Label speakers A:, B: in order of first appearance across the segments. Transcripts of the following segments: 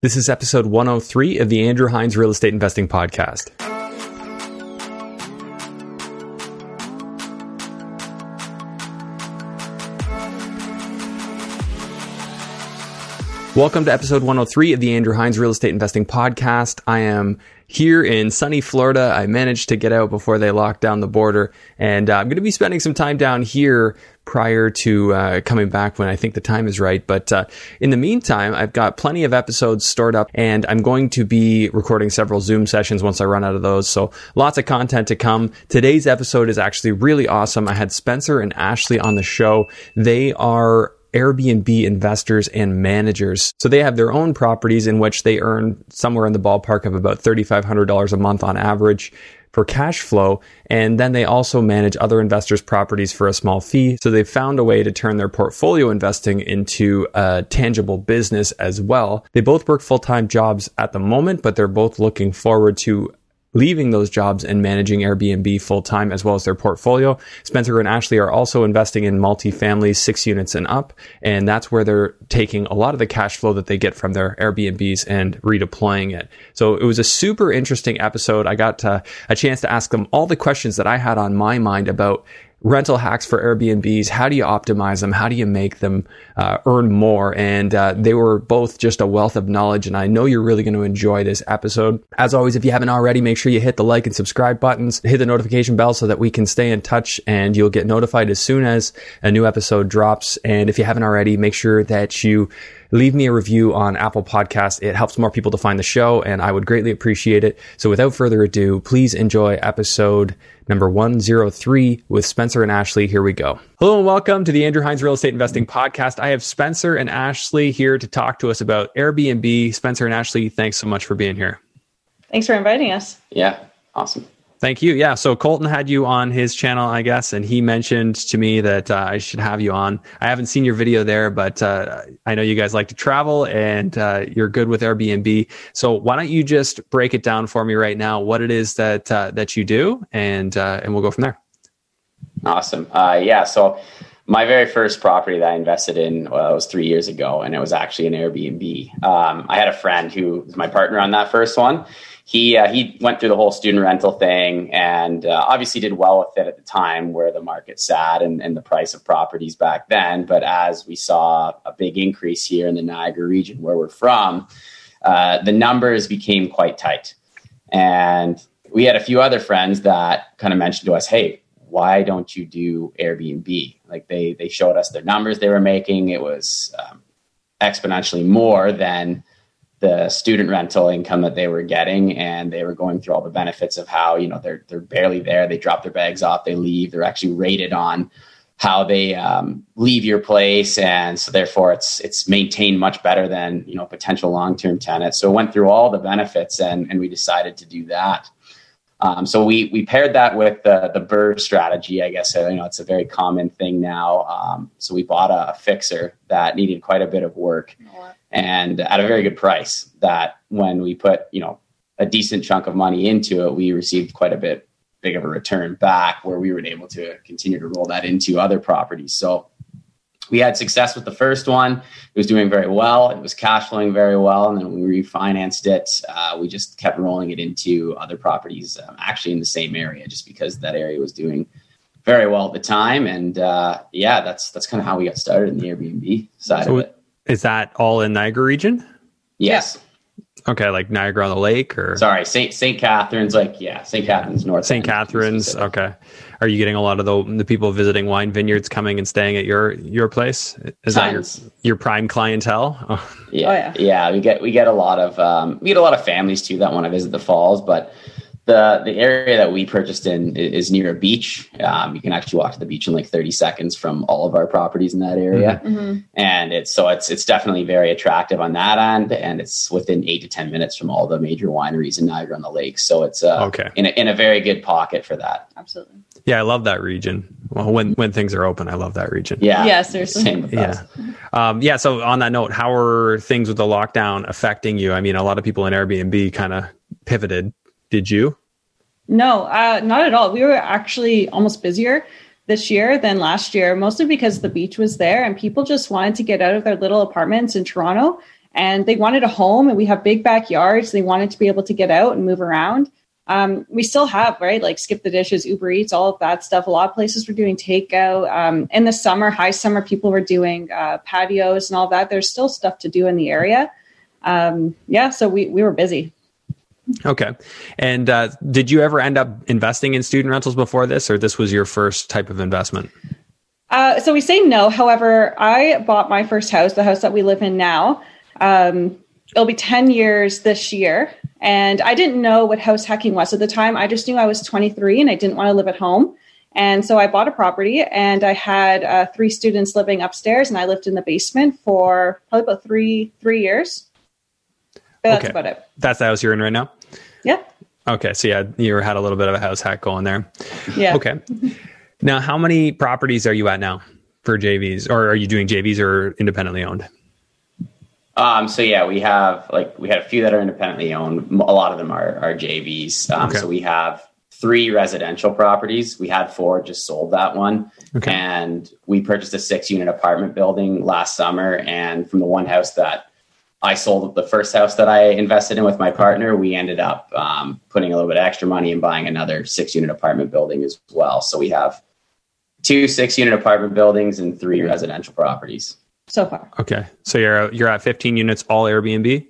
A: This is episode 103 of the Andrew Hines Real Estate Investing Podcast. Welcome to episode 103 of the Andrew Hines Real Estate Investing Podcast. I am here in sunny Florida. I managed to get out before they locked down the border, and uh, I'm going to be spending some time down here prior to uh, coming back when I think the time is right. But uh, in the meantime, I've got plenty of episodes stored up, and I'm going to be recording several Zoom sessions once I run out of those. So lots of content to come. Today's episode is actually really awesome. I had Spencer and Ashley on the show. They are Airbnb investors and managers. So they have their own properties in which they earn somewhere in the ballpark of about $3,500 a month on average for cash flow. And then they also manage other investors' properties for a small fee. So they've found a way to turn their portfolio investing into a tangible business as well. They both work full time jobs at the moment, but they're both looking forward to leaving those jobs and managing Airbnb full time as well as their portfolio. Spencer and Ashley are also investing in multifamily six units and up. And that's where they're taking a lot of the cash flow that they get from their Airbnbs and redeploying it. So it was a super interesting episode. I got uh, a chance to ask them all the questions that I had on my mind about rental hacks for Airbnbs. How do you optimize them? How do you make them uh, earn more? And uh, they were both just a wealth of knowledge. And I know you're really going to enjoy this episode. As always, if you haven't already, make sure you hit the like and subscribe buttons, hit the notification bell so that we can stay in touch and you'll get notified as soon as a new episode drops. And if you haven't already, make sure that you leave me a review on Apple Podcasts. It helps more people to find the show, and I would greatly appreciate it. So without further ado, please enjoy episode number 103 with Spencer and Ashley. Here we go. Hello and welcome to the Andrew Hines Real Estate Investing Podcast. I have Spencer and Ashley here to talk to us about Airbnb. Spencer and Ashley, thanks so much for being here.
B: Thanks for inviting us.
C: Yeah, awesome.
A: Thank you. Yeah. So Colton had you on his channel, I guess, and he mentioned to me that uh, I should have you on. I haven't seen your video there, but uh, I know you guys like to travel and uh, you're good with Airbnb. So why don't you just break it down for me right now? What it is that uh, that you do, and uh, and we'll go from there.
C: Awesome. Uh, yeah. So my very first property that I invested in well, was three years ago, and it was actually an Airbnb. Um, I had a friend who was my partner on that first one he uh, he went through the whole student rental thing and uh, obviously did well with it at the time where the market sat and, and the price of properties back then. But as we saw a big increase here in the Niagara region where we're from, uh, the numbers became quite tight. And we had a few other friends that kind of mentioned to us, "Hey, why don't you do Airbnb?" Like they they showed us their numbers they were making. It was um, exponentially more than the student rental income that they were getting and they were going through all the benefits of how you know they're they're barely there. They drop their bags off they leave. They're actually rated on how they um, leave your place and so therefore it's it's maintained much better than you know potential long-term tenants so it went through all the benefits and and we decided to do that. Um, so we we paired that with the the BRRRR strategy. I guess you know it's a very common thing now. Um, so we bought a, a, fixer that needed quite a bit of work, and at a very good price. That when we put you know a decent chunk of money into it, we received quite a bit big of a return back, where we were able to continue to roll that into other properties. So we had success with the first one. It was doing very well. It was cash flowing very well. And then when we refinanced it, uh, we just kept rolling it into other properties, um, actually in the same area, just because that area was doing very well at the time. And uh, yeah, that's that's kind of how we got started in the Airbnb side so of it.
A: Is that all in Niagara region?
C: Yes.
A: Okay, like Niagara on the Lake, or
C: sorry, Saint Saint Catharines, like yeah, Saint Catharines North.
A: Saint Catharines. Okay, are you getting a lot of the the people visiting wine vineyards coming and staying at your your place? Is Tons. that your your prime clientele?
C: Yeah, oh, yeah, yeah. We get we get a lot of um, we get a lot of families too that want to visit the falls, but the the area that we purchased in is near a beach. Um, you can actually walk to the beach in like 30 seconds from all of our properties in that area, mm-hmm. mm-hmm. and it's so it's it's definitely very attractive on that end, and it's within eight to 10 minutes from all the major wineries in Niagara on the Lake. So it's uh, okay in a, in a very good pocket for that.
B: Absolutely.
A: Yeah, I love that region. Well, when when things are open, I love that region.
C: Yeah.
B: Yes, there's some.
A: Yeah. Um, yeah. So on that note, how are things with the lockdown affecting you? I mean, a lot of people in Airbnb kind of pivoted did you?
B: No, uh, not at all. We were actually almost busier this year than last year, mostly because the beach was there and people just wanted to get out of their little apartments in Toronto and they wanted a home and we have big backyards. They wanted to be able to get out and move around. Um, we still have, right? Like skip the dishes, Uber Eats, all of that stuff. A lot of places were doing takeout. Um, in the summer, high summer, people were doing uh, patios and all that. There's still stuff to do in the area. Um, yeah, so we, we were busy.
A: Okay. And uh, did you ever end up investing in student rentals before this, or this was your first type of investment?
B: Uh, so we say no. However, I bought my first house, the house that we live in now. Um, it'll be 10 years this year. And I didn't know what house hacking was at the time. I just knew I was 23 and I didn't want to live at home. And so I bought a property and I had uh, three students living upstairs and I lived in the basement for probably about three, three years. But that's
A: Okay.
B: about it.
A: That's the house you're in right now?
B: Yeah.
A: Okay. So yeah, you had a little bit of a house hack going there.
B: Yeah.
A: Okay. Now, how many properties are you at now for JVs, or are you doing JVs or independently owned?
C: Um, so yeah, we have like we had a few that are independently owned. A lot of them are are JVs. Um,
A: Okay.
C: So we have three residential properties. We had four, just sold that one,
A: Okay.
C: and we purchased a six unit apartment building last summer. And from the one house that I sold, the first house that I invested in with my partner, we ended up um, putting a little bit of extra money and buying another six unit apartment building as well. So we have two six unit apartment buildings and three residential properties.
B: So far.
A: Okay. So you're you're at 15 units, all Airbnb.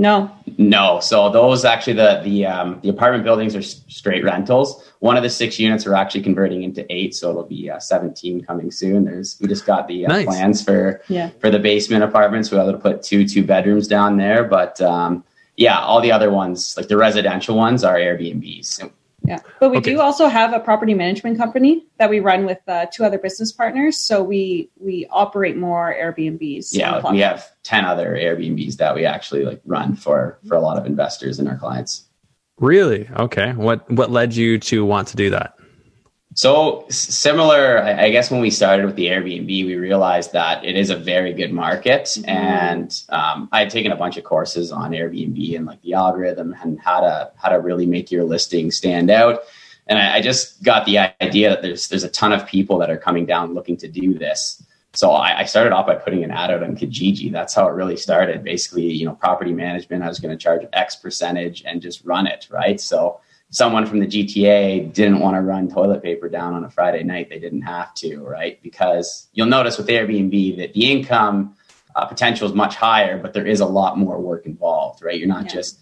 B: No.
C: No, so those actually the the um, the apartment buildings are s- straight rentals. One of the six units are actually converting into eight, so it'll be uh, seventeen coming soon. There's we just got the uh,
A: Nice.
C: plans for
B: Yeah.
C: for the basement apartments. We're able to put two two bedrooms down there, but um, yeah, all the other ones, like the residential ones, are Airbnbs.
B: Yeah. But we
A: Okay.
B: do also have a property management company that we run with uh, two other business partners. So we we operate more Airbnbs.
C: Yeah, we have ten other Airbnbs that we actually like run for for a lot of investors and our clients.
A: Really? Okay. What what led you to want to do that?
C: So similar, I guess when we started with the Airbnb, we realized that it is a very good market, and um, I had taken a bunch of courses on Airbnb and like the algorithm and how to how to really make your listing stand out. And I, I just got the idea that there's there's a ton of people that are coming down looking to do this. So I, I started off by putting an ad out on Kijiji. That's how it really started. Basically, you know, property management. I was going to charge X percentage and just run it, right? So someone from the GTA didn't want to run toilet paper down on a Friday night. They didn't have to, right? Because you'll notice with Airbnb that the income uh, potential is much higher, but there is a lot more work involved, right? You're not
B: Yeah.
C: just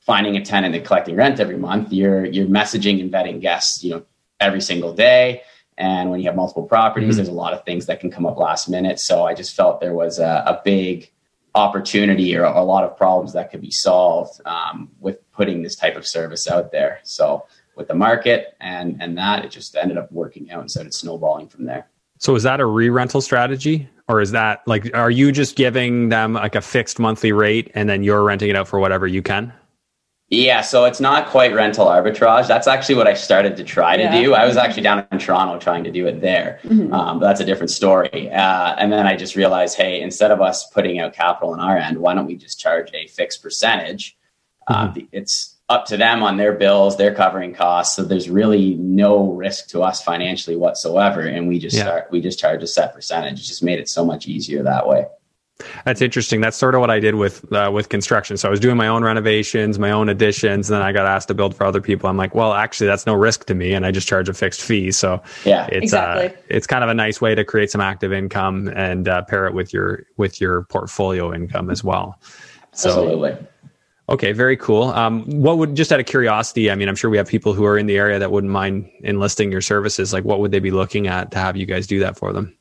C: finding a tenant and collecting rent every month. You're you're messaging and vetting guests, you know, every single day. And when you have multiple properties,
A: Mhm.
C: there's a lot of things that can come up last minute. So I just felt there was a, a big opportunity or a lot of problems that could be solved um, with putting this type of service out there. So with the market and and that, it just ended up working out and started snowballing from there.
A: So is that a re-rental strategy, or is that like are you just giving them like a fixed monthly rate and then you're renting it out for whatever you can?
C: Yeah, so it's not quite rental arbitrage. That's actually what I started to try to
B: Yeah.
C: do. I was actually down in Toronto trying to do it there,
B: Mhm.
C: um, but that's a different story. Uh, and then I just realized, hey, instead of us putting out capital on our end, why don't we just charge a fixed percentage? Uh, it's up to them on their bills; they're covering costs, so there's really no risk to us financially whatsoever. And we just
A: Yeah.
C: start, we just charge a set percentage. It just made it so much easier that way.
A: That's interesting. That's sort of what I did with uh, with construction. So I was doing my own renovations, my own additions, and then I got asked to build for other people. I'm like, well, actually, that's no risk to me, and I just charge a fixed fee. So
C: Yeah,
A: it's uh,
B: Exactly.
A: it's kind of a nice way to create some active income and uh, pair it with your with your portfolio income as well. So
C: absolutely.
A: okay, very cool. Um, what would just out of curiosity? I mean, I'm sure we have people who are in the area that wouldn't mind enlisting your services. Like, what would they be looking at to have you guys do that for them?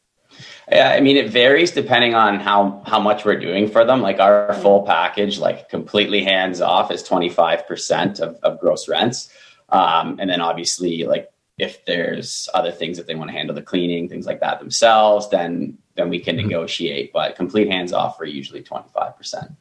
C: Yeah, I mean, it varies depending on how how much we're doing for them. Like our full package, like completely hands off, is twenty five percent of of gross rents, um, and then obviously, like if there's other things that they want to handle, the cleaning, things like that themselves, then then we can
A: Mhm.
C: negotiate. But complete hands off are usually twenty five percent.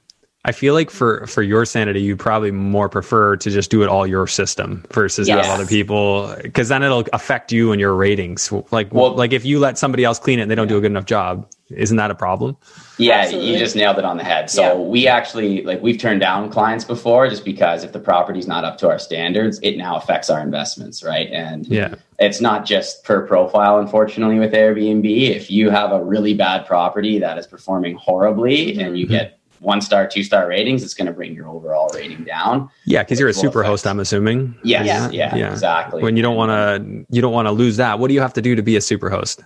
A: I feel like for for your sanity, you probably more prefer to just do it all your system versus
B: Yes.
A: have other people because then it'll affect you and your ratings. Like
C: Well-
A: like if you let somebody else clean it and they don't do a good enough job, isn't that a problem?
C: Yeah,
B: Absolutely.
C: you just nailed it on the head. So
B: Yeah.
C: we actually like we've turned down clients before just because if the property's not up to our standards, it now affects our investments, right? And
A: Yeah.
C: it's not just per profile, unfortunately, with Airbnb. If you have a really bad property that is performing horribly and you
A: Mhm.
C: get one star, two star ratings, it's going to bring your overall rating down.
A: Yeah, because you're a super
C: affect-
A: host, I'm assuming.
C: Yes,
B: Yeah.
C: yeah,
A: Yeah.
C: exactly.
A: When you don't want to, you don't want to lose that. What do you have to do to be a super host?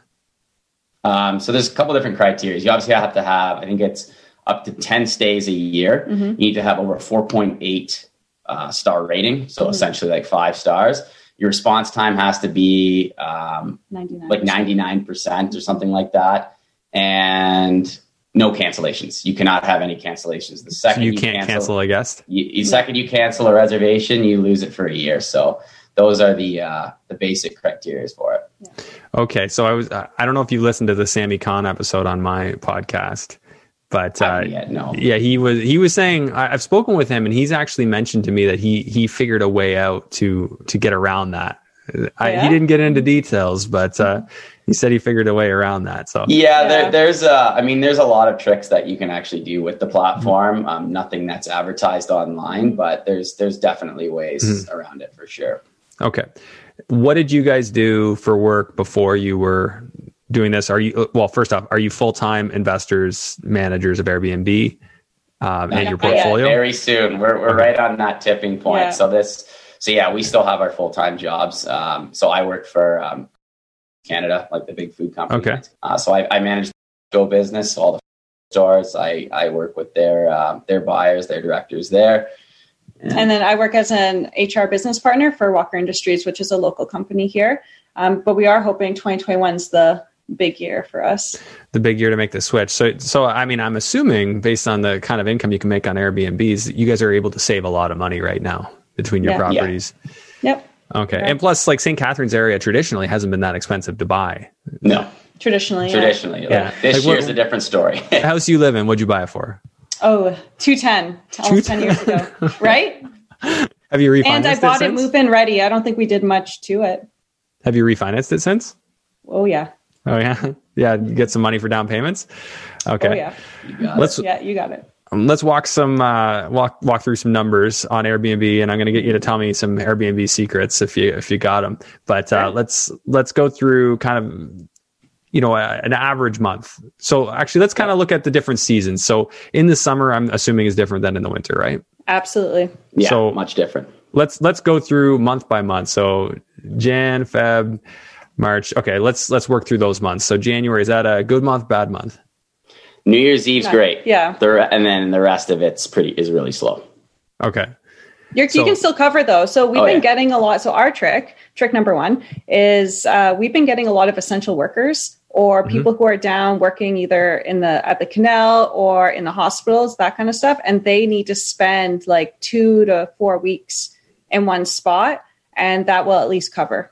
C: Um, so there's a couple different criteria. You obviously have to have, I think it's up to 10 stays a year.
B: Mm-hmm.
C: You need to have over 4.8 uh, star rating. So
B: Mm-hmm.
C: essentially like five stars. Your response time has to be um,
B: 99.
C: like 99% or something like that. And no cancellations. You cannot have any cancellations. The
A: So
C: second
A: you can't cancel a guest.
C: you, you second you cancel a reservation, you lose it for a year. So those are the uh, the basic criteria for it.
A: Okay, so I was I don't know if you listened to the Sammy Khan episode on my podcast, but uh,
C: yet, no.
A: yeah, he was he was saying I, I've spoken with him and he's actually mentioned to me that he he figured a way out to to get around that. I,
B: yeah?
A: He didn't get into details, but uh, he said he figured a way around that. So
C: Yeah,
B: Yeah.
C: There, there's uh, I mean, there's a lot of tricks that you can actually do with the platform. Um, nothing that's advertised online, but there's there's definitely ways around it for sure.
A: okay, what did you guys do for work before you were doing this? Are you well? First off, are you full time investors, managers of Airbnb um, and your
B: Not yet.
A: portfolio?
C: Very soon, we're we're right on that tipping point.
B: Yeah.
C: So this, so yeah, we still have our full time jobs. Um, so I work for um, Canada, like the big food company.
A: Okay.
C: Uh, so I, I manage Go Business, all the stores. I I work with their um, their buyers, their directors there.
B: And then I work as an HR business partner for Walker Industries, which is a local company here. Um, but we are hoping 2021 is the big year for us.
A: the big year to make the switch. So, so I mean, I'm assuming based on the kind of income you can make on Airbnbs, you guys are able to save a lot of money right now between your
B: Yeah.
C: Yeah.
A: properties.
B: Yep.
A: Okay,
B: Yeah.
A: and plus, like St. Catharines area traditionally hasn't been that expensive to buy.
C: No,
B: Traditionally. yeah.
C: traditionally, like,
A: Yeah.
C: this
A: Like what-
C: year's a different story.
A: The house you live in, what'd you buy it for?
B: Oh, 210, almost 10 years ago. Right?
A: Have you refinanced it?
B: And I bought it
A: since?
B: move in ready. I don't think we did much to it.
A: Have you refinanced it since?
B: Oh, yeah.
A: Oh yeah, yeah. You get some money for down payments. Oh, okay,
B: Oh, yeah.
C: You got it.
A: let's
B: Yeah, you got it.
A: Um, let's walk some uh, walk walk through some numbers on Airbnb, and I'm going to get you to tell me some Airbnb secrets if you if you got them. But uh,
B: Sure.
A: let's let's go through kind of you know a, an average month. So actually, let's kind of look at the different seasons. So in the summer, I'm assuming is different than in the winter, right?
B: Absolutely.
C: yeah,
A: so-
C: much different.
A: Let's let's go through month by month. So Jan, Feb, March. Okay, let's let's work through those months. So January is that a good month, bad month?
C: New Year's Eve's
B: Yeah.
C: great.
B: Yeah.
C: The re- and then the rest of it's pretty is really slow.
A: Okay.
B: You're,
A: So-
B: you can still cover though. So we've
C: Oh,
B: been
C: yeah.
B: getting a lot. So our trick, trick number one, is uh, we've been getting a lot of essential workers or
A: Mm-hmm.
B: people who are down working either in the at the canal or in the hospitals, that kind of stuff, and they need to spend like two to four weeks in one spot, and that will at least cover.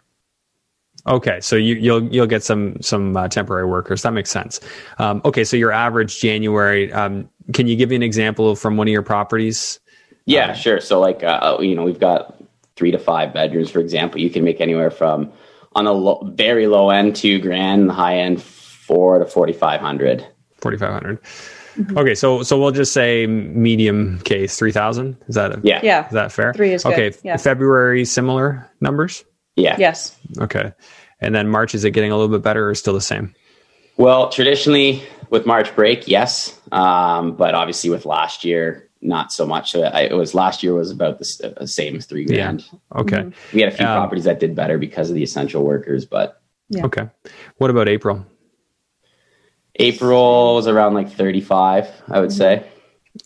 A: Okay, so you, you'll you'll get some some uh, temporary workers. That makes sense. Um, okay, so your average January. Um, can you give me an example from one of your properties?
C: Yeah, sure. So like uh, you know, we've got three to five bedrooms, for example. You can make anywhere from on the low, very low end two grand, the high end four to forty five hundred.
A: Forty five Okay, so so we'll just say medium case three thousand. Is that a,
C: Yeah,
B: Yeah.
A: Is that fair?
B: Three is good,
A: okay.
B: yeah.
A: February similar numbers.
C: Yeah.
B: Yes.
A: Okay, and then March is it getting a little bit better or still the same?
C: Well, traditionally with March break, yes, um, but obviously with last year, not so much. So I, it was last year was about the, s- uh, same as three
A: Yeah.
C: grand.
A: Okay,
C: We had a few
A: Um,
C: properties that did better because of the essential workers, but
B: Yeah.
A: okay. What about April?
C: April was around like thirty five, I would say.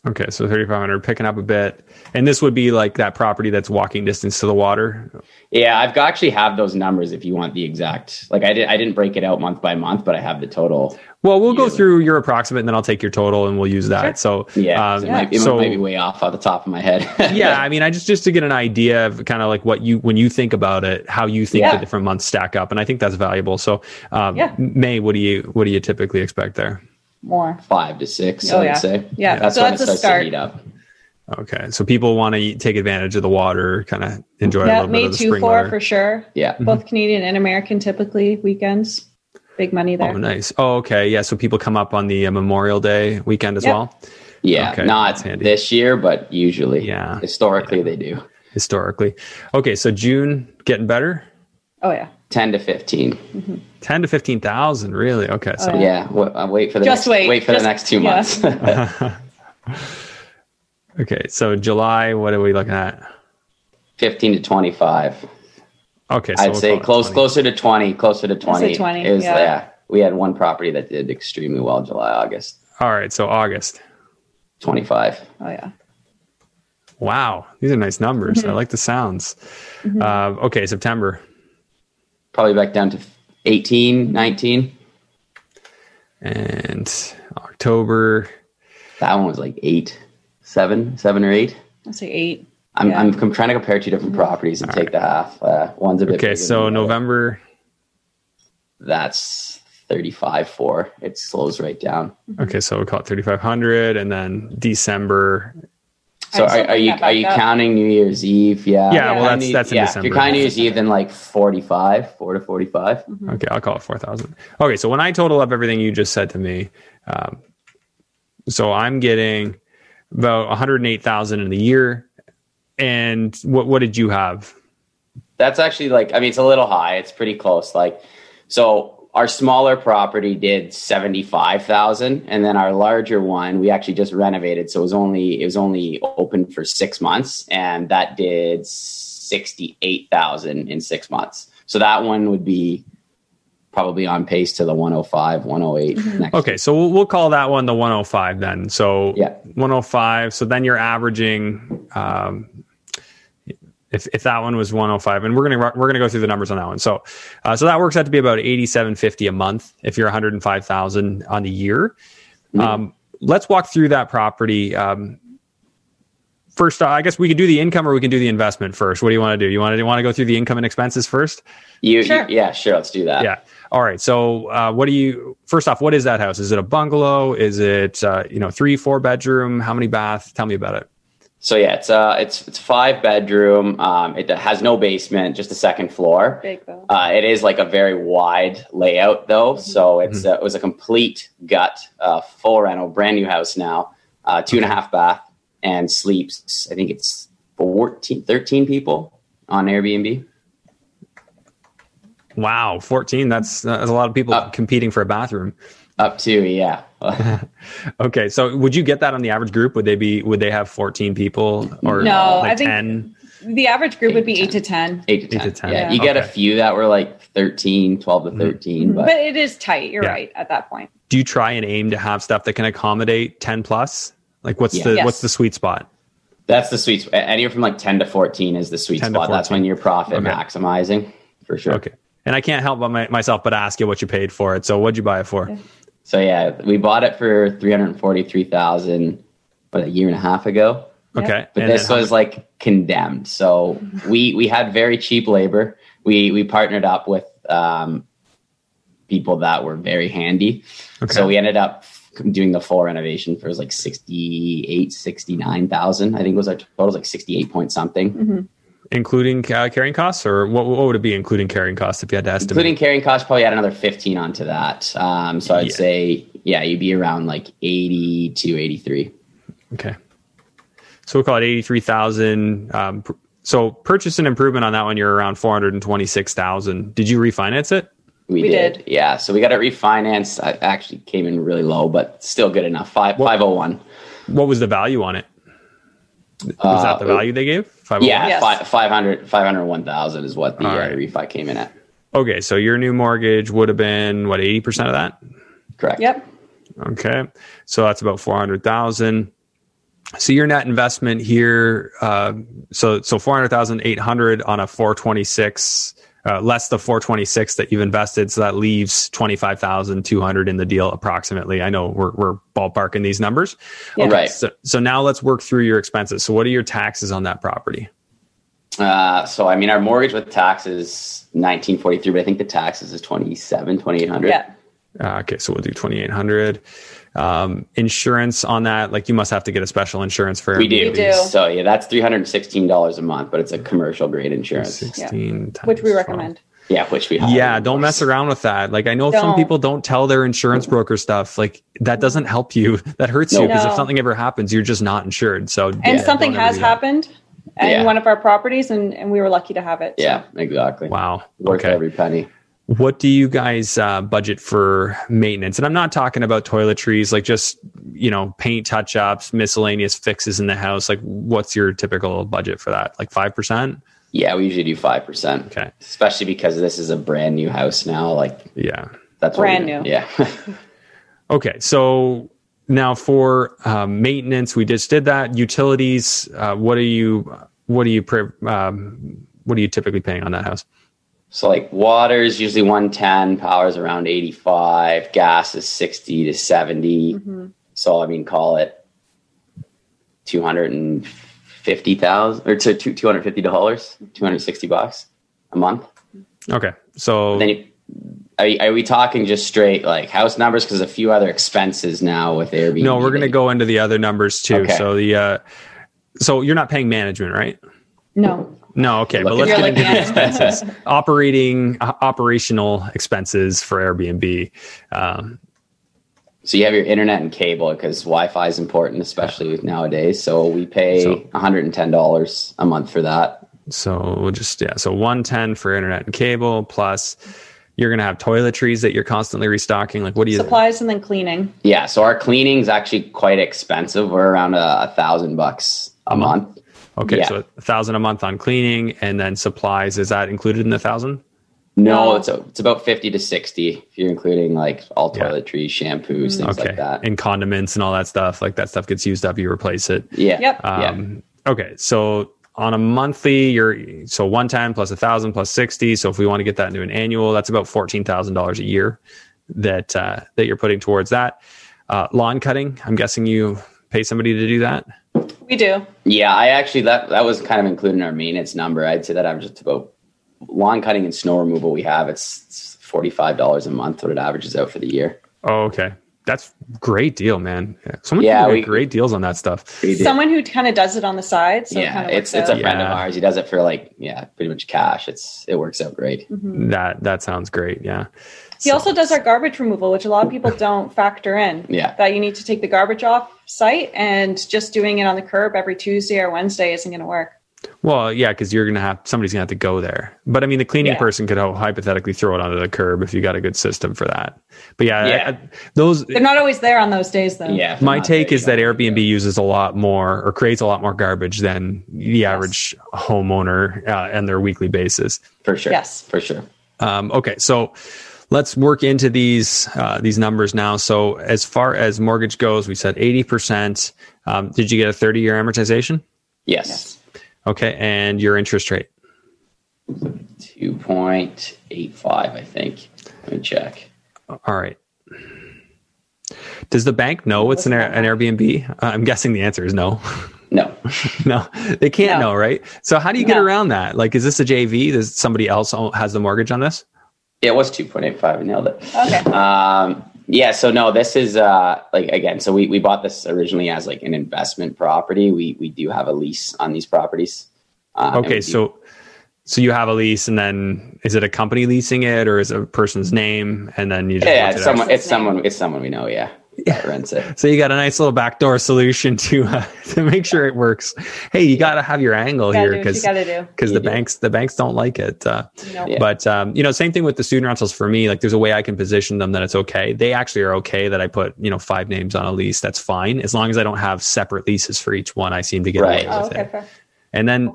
A: Okay, so thirty five hundred, picking up a bit, and this would be like that property that's walking distance to the water.
C: Yeah, I've got, actually have those numbers if you want the exact. Like I did, I didn't break it out month by month, but I have the total.
A: Well, we'll go through your approximate, and then I'll take your total, and we'll use that. So
C: Yeah,
A: um,
C: so it, might, it
A: so
C: might be way off off the top of my head.
A: yeah, I mean, I just just to get an idea of kind of like what you when you think about it, how you think
B: Yeah.
A: the different months stack up, and I think that's valuable. So, um,
B: Yeah.
A: May, what do you what do you typically expect there?
B: More.
C: five to six.
B: Oh,
C: I would
B: yeah.
C: say.
B: Yeah,
C: that's
B: so
C: when
B: that's a
C: it starts
B: start.
C: to heat up.
A: Okay, so people want to take advantage of the water, kind of enjoy a
B: Yeah,
A: little bit
B: May
A: of the
B: two
A: spring
B: four
A: weather.
B: for sure.
C: Yeah,
A: Mm-hmm.
B: Both Canadian and American typically weekends. Big money there.
A: Oh, nice. Oh, okay. Yeah. So people come up on the uh, Memorial Day weekend as
B: Yep.
A: well.
C: yeah.
A: Okay,
C: not
A: handy.
C: this year, but usually.
A: Yeah.
C: historically they do.
A: Historically. Okay. So June getting better.
B: Oh yeah.
C: Ten to fifteen.
A: Ten to fifteen thousand. Really? Okay. So
B: Oh,
C: Yeah, w- uh, wait for the
B: Just
C: next,
B: wait.
C: for
B: Just-
C: the next two
B: yeah.
C: months.
A: Okay, so July, what are we looking at?
C: 15 to 25.
A: Okay, so
C: I'd
A: we'll
C: say close
A: 20.
C: closer to 20, closer to 20.
B: 20,
C: It was,
B: yeah.
C: We had one property that did extremely well July, August.
A: All right, so August.
C: 25.
B: Oh yeah.
A: Wow, these are nice numbers.
B: Mm-hmm.
A: I like the sounds. Uh, okay, September.
C: Probably back down to 18, 19.
A: and October.
C: That one was like eight, seven, seven or eight.
B: Let's say eight.
C: I'm,
B: Yeah.
C: I'm, I'm trying to compare two different properties and take the half. Uh, one's a bit
A: Okay, so
C: than other.
A: November.
C: That's 35 4. It slows right down.
A: Okay, so we'll call it 3,500, and then December.
C: So are, are you are you
B: up.
C: counting New Year's Eve? Yeah.
A: Yeah,
B: well,
A: that's- that's in
C: yeah,
A: December.
C: If you're counting New
B: That's
C: Year's Eve, then like 45, 4 to 45.
A: Okay, I'll call it 4,000. Okay, so when I total up everything you just said to me, um, so I'm getting about 108,000 in the year. And what what did you have?
C: That's actually like, I mean, it's a little high. It's pretty close. Like, so our smaller property did 75,000 and then our larger one, we actually just renovated. So it was only, it was only open for six months and that did 68,000 in six months. So that one would be probably on pace to the 105, 108 next
A: Okay, so we'll, we'll call that one the 105 then. So
C: Yeah.
A: 105. So then you're averaging. Um, if, if that one was 105, and we're gonna we're gonna go through the numbers on that one. So uh, so that works out to be about 8750 a month if you're 105,000 on the year. Um, let's walk through that property. Um, first, uh, I guess we could do the income or we can do the investment first. What do you want to do? You want to want to go through the income and expenses first?
C: You,
B: Sure.
C: you- yeah, sure. Let's do that.
A: Yeah. All right. So, uh, what do you? First off, what is that house? Is it a bungalow? Is it uh, you know three, four bedroom? How many bath? Tell me about it.
C: So yeah, it's uh it's it's five bedroom. Um, it has no basement, just a second floor.
B: Big though.
C: Uh, it is like a very wide layout though, so it's uh, it was a complete gut, uh, full rental, brand new house now, uh, two and a half bath, and sleeps. I think it's 14, 13 people on Airbnb.
A: Wow, fourteen. That's that's a lot of people
C: Uh,
A: competing for a bathroom.
C: Up to yeah,
A: Okay, so would you get that on the average group? Would they be? Would they have fourteen people or
B: No,
A: like
B: I think-
A: ten?
B: The average group would be
C: Eight
B: eight to ten.
C: eight to
A: Eight
C: ten.
A: to 10.
C: Yeah,
B: Yeah.
C: you get a few that were like 13, 12 to 13 but
B: But it is tight. You're
A: Yeah.
B: right at that point.
A: Do you try and aim to have stuff that can accommodate ten plus? Like, what's
C: Yeah.
A: the
B: Yes.
A: what's the sweet spot?
C: that's the sweet. spot. Anywhere from like ten to fourteen is the sweet spot. That's when you're profit
A: Okay.
C: maximizing for sure.
A: Okay, and I can't help but my, myself but ask you what you paid for it. So, what'd you buy it for?
C: So yeah, we bought it for three hundred forty-three thousand, what a year and a half ago.
A: Okay,
C: But
A: and
C: this
A: then
C: was like condemned. So we we had very cheap labor. We we partnered up with um, people that were very handy.
A: Okay.
C: So we ended up doing the full renovation for it was like 68 69,000 I think was our total it was like 68 point something
A: including uh, carrying costs, or what, what would it be including carrying costs if you had to estimate?
C: including carrying costs probably add another 15 onto that um, so I'd
A: Yeah.
C: say yeah you'd be around like 80 to 83
A: Okay. So we'll call it 83,000. Um, pr- so purchase and improvement on that one, you're around 426,000. Did you refinance it?
C: We,
B: We
C: did.
B: did.
C: Yeah. So we got it refinanced. I actually came in really low, but still good enough. Five five oh one.
A: What was the value on it? Was that the value they gave? 501?
C: Yeah,
B: Yes.
C: fi- 500, 501,000 is what the
A: All
C: uh, refi came in at.
A: Okay. So your new mortgage would have been what, 80% of that?
C: Correct.
B: Yep.
A: Okay. So that's about 400,000. So your net investment here, uh, so, so 400,800 on a 426, uh, less the 426 that you've invested. So that leaves 25,200 in the deal approximately. I know we're, we're ballparking these numbers.
B: Yeah.
C: Right.
A: So, so now let's work through your expenses. So what are your taxes on that property?
C: Uh, so, I mean, our mortgage with taxes, 1943, but I think the taxes is 27, 2800.
B: Yeah.
A: Uh, okay. So we'll do 2,800. Um, insurance on that, like you must have to get a special insurance for
C: We do.
B: We do.
C: So, yeah, that's $316 a month, but it's a commercial grade insurance.
A: 16 times
B: Which we
A: 12.
B: recommend.
C: Yeah, which we
A: Yeah, don't mess around with that. Like I know some
B: Don't.
A: people don't tell their insurance broker stuff. Like that doesn't help you. That hurts you
C: No.
A: because if something ever happens, you're just not insured. So
B: And
A: yeah,
B: something has happened in
C: Yeah.
B: one of our properties, and, and we were lucky to have it. so.
C: Yeah, exactly.
A: Wow.
C: Worth
A: okay.
C: every penny.
A: What do you guys uh, budget for maintenance? And I'm not talking about toiletries, like just you know paint touch ups, miscellaneous fixes in the house. Like, what's your typical budget for that? Like five percent?
C: Yeah, we usually do five percent.
A: Okay.
C: Especially because this is a brand new house now. Like
A: Yeah.
C: that's
B: Brand new.
C: Yeah.
A: Okay. So now for um, maintenance, we just did that. Utilities. Uh, what are you? What are you? pre- Um, what are you typically paying on that house?
C: So like water is usually one ten, power is around eighty five, gas is sixty to 70
B: Mm-hmm.
C: So I mean, call it two hundred and fifty thousand or to two hundred fifty dollars, two hundred sixty bucks a month.
A: Okay. So
C: Then you, are, are we talking just straight like house numbers? Because a few other expenses now with Airbnb.
A: no, we're going to go into the other numbers too.
C: Okay.
A: So the uh, so you're not paying management, right?
B: No.
A: No, okay, but let's get
B: You're
A: into the expenses. Operating uh, operational expenses for Airbnb. Um,
C: So you have your internet and cable because Wi-Fi is important, especially nowadays. So we pay
A: So-
C: one hundred and ten dollars a month for that.
A: so we'll just yeah, so one ten for internet and cable plus. You're going to have toiletries that you're constantly restocking. Like, what do you?
B: Supplies and then cleaning.
C: Yeah. So our cleaning is actually quite expensive. We're around a, a thousand bucks a month.
A: Okay,
C: Yeah.
A: so a thousand a month on cleaning, and then supplies. Is that included in the thousand?
C: No,
B: No.
C: it's a, it's about fifty to sixty if you're including like all
A: Yeah.
C: toiletries, shampoos, things
A: Okay,
C: like that.
A: and condiments and all that stuff. Like that stuff gets used up, you replace it.
C: yeah.
B: Yep.
C: yeah.
A: Um, Okay, so on a monthly, you're so one ten plus a thousand plus sixty. So if we want to get that into an annual, that's about fourteen thousand dollars a year that uh, that you're putting towards that. Uh, lawn cutting. I'm guessing you pay somebody to do that.
B: We do.
C: Yeah, I actually that that was kind of included in our maintenance number. I'd say that I'm just about lawn cutting and snow removal. We have it's, it's forty five dollars a month what it averages out for the year.
A: Oh, okay, that's great deal, man. Yeah. Someone
C: Yeah,
A: yeah,
C: we-
A: great deals on that stuff.
B: Someone who kind of does it on the side. So
C: yeah,
B: kind of
C: it's it's a
B: out.
C: friend of ours. He does it for like yeah, pretty much cash. It's it works out great. Mm-hmm.
A: That that sounds great. Yeah.
B: He also does our garbage removal, which a lot of people don't factor in.
C: Yeah.
B: That you need to take the garbage off site and just doing it on the curb every Tuesday or Wednesday isn't going to work.
A: Well, yeah, because you're gonna have somebody's gonna have to go there. But I mean, the cleaning
B: Yeah.
A: person could hypothetically throw it onto the curb if you got a good system for that. But yeah,
C: Yeah.
A: I- I- those.
B: They're not always there on those days, though.
C: Yeah.
A: My take
C: there
A: is
C: you
A: that
C: go.
A: Airbnb uses a lot more or creates a lot more garbage than the average homeowner uh, and their weekly basis.
C: for sure.
B: Yes.
C: for sure.
A: Um, okay, so let's work into these uh, these numbers now. So as far as mortgage goes, we said eighty percent. Um, did you get a thirty year amortization?
C: Yes,
B: Yes.
A: Okay, and your interest rate.
C: two point eight five. I think. Let me check.
A: All right. Does the bank know it's an, Air- an Airbnb? Uh, I'm guessing the answer is no.
C: No,
A: no, they can't
B: No.
A: know, right? So how do you get around that? Like, is this a JV? Does somebody else has the mortgage on this?
C: Yeah, it was two point eight five. I nailed it.
B: Okay.
C: Um, yeah, so no, this is uh, like again. So we, we bought this originally as like an investment property. We we do have a lease on these properties. Uh, and we
A: Okay,
C: do-
A: so so you have a lease, and then is it a company leasing it, or is it a person's name, and then you just
C: yeah,
A: rent
C: it's
A: it out?
C: someone. It's someone. It's someone we know. Yeah, that rents it.
A: So you got a nice little backdoor solution to uh, to make sure it works. Hey, you got to have your angle
B: Gotta
A: here
B: do what you
A: because
B: got to do.
A: because the
C: do.
A: banks the banks don't like it. Uh,
B: No.
C: Yeah.
A: But um, you know, same thing with the student rentals for me. Like, there's a way I can position them that it's okay. They actually are okay that I put you know five names on a lease. That's fine as long as I don't have separate leases for each one. I seem to get
C: Right.
A: away
B: Oh,
A: with
B: okay,
A: it.
B: fair.
A: And then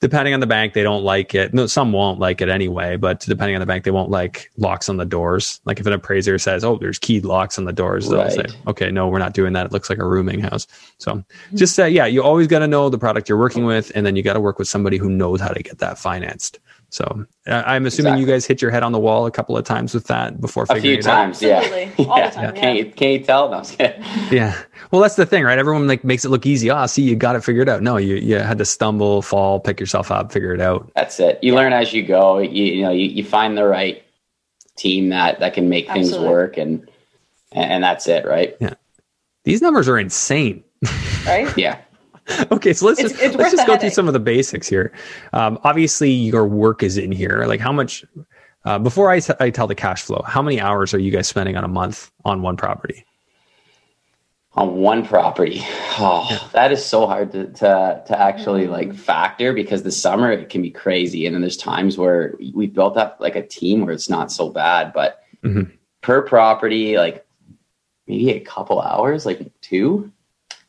A: depending on the bank, they don't like it. No, some won't like it anyway. But depending on the bank, they won't like locks on the doors. Like if an appraiser says, "Oh, there's keyed locks on the doors," they'll say, "Okay, no, we're not doing that. It looks like a rooming house." So hmm. just say, yeah, you always got to know the product you're working with, and then you got to work with somebody who knows how to get that financed. So I- I'm assuming you guys hit your head on the wall a couple of times with that before
C: A
A: figuring
C: few
A: it out.
C: A few times, yeah.
B: Absolutely. All the
C: Yeah. Can't you, can't you tell? No, I was.
A: Yeah. Well, that's the thing, right? Everyone like makes it look easy. Ah, see, you got it figured out. No, you you had to stumble, fall, pick yourself up, figure it out.
C: That's it. You learn as you go. You, you know, you, you find the right team that that can make things work, and and that's it, right? Yeah.
A: These numbers are insane.
B: Right?
C: Yeah.
A: okay, so let's
B: It's-
A: just
B: it's
A: let's just
B: the
A: go through some of the basics here. Um, obviously, your work is in here. Like, how much? Uh, before I, t- I tell the cash flow, how many hours are you guys spending on a month on one property?
C: on one property. Oh, yeah. that is so hard to, to, to actually mm-hmm. like factor because the summer it can be crazy. And then there's times where we built up like a team where it's not so bad, but mm-hmm. per property, like maybe a couple hours, like two.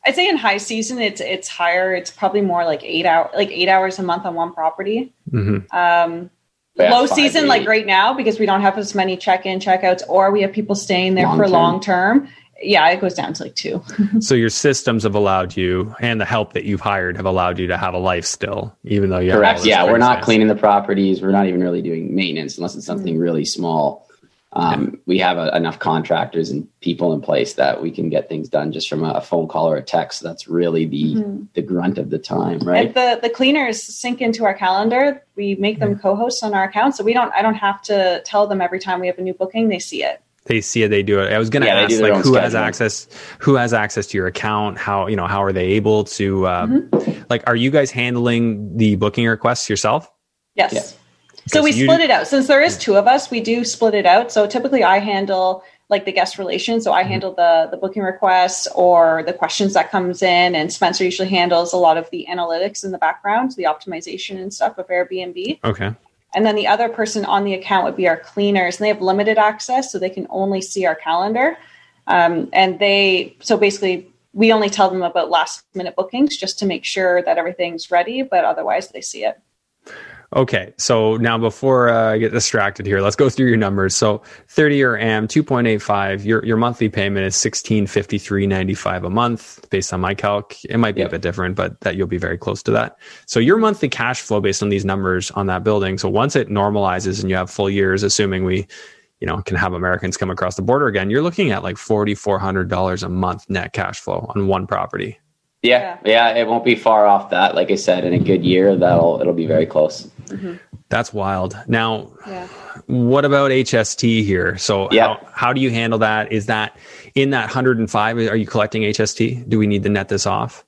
B: I'd say in high season, it's, it's higher. It's probably more like eight hour, like eight hours a month on one property. Mm-hmm. Um, yeah, low season, like right now, because we don't have as many check in, checkouts, or we have people staying there long for long term yeah, it goes down to like two.
A: so your systems have allowed you, and the help that you've hired have allowed you to have a life still, even though you
C: correct. yeah, we're not cleaning the properties. We're not even really doing maintenance unless it's something mm-hmm. really small. Um, yeah. We have a, enough contractors and people in place that we can get things done just from a, phone call or a text. That's really the mm-hmm. the grunt of the time, right?
B: And the the cleaners sync into our calendar. We make them co-hosts on our account, so we don't. I don't have to tell them every time we have a new booking. They see it
A: they see it, they do it. I was going to yeah, ask like who schedule. has access, who has access to your account? How, you know, how are they able to, uh, mm-hmm. like, are you guys handling the booking requests yourself?
B: Yes. Yeah. So we split it out. Since there is two of us, we do split it out. So typically I handle like the guest relations. So I mm-hmm. handle the, the booking requests or the questions that comes in and Spencer usually handles a lot of the analytics in the background, the optimization and stuff of Airbnb.
A: Okay.
B: And then the other person on the account would be our cleaners, and they have limited access, so they can only see our calendar. Um, and they, so basically, we only tell them about last minute bookings just to make sure that everything's ready, but otherwise they see it.
A: Okay, so now before uh, I get distracted here, let's go through your numbers. So 30 year AM, 2.85. Your your monthly payment is 1653.95 a month, based on my calc. It might be yep. a bit different, but that you'll be very close to that. So your monthly cash flow based on these numbers on that building. So once it normalizes and you have full years, assuming we, you know, can have Americans come across the border again, you're looking at like forty four hundred dollars a month net cash flow on one property.
C: Yeah, yeah, it won't be far off that. Like I said, in a good year, that'll it'll be very close.
A: Mm-hmm. That's wild. Now, yeah. what about HST here? So, yeah. how, how do you handle that? Is that in that 105? Are you collecting HST? Do we need to net this off?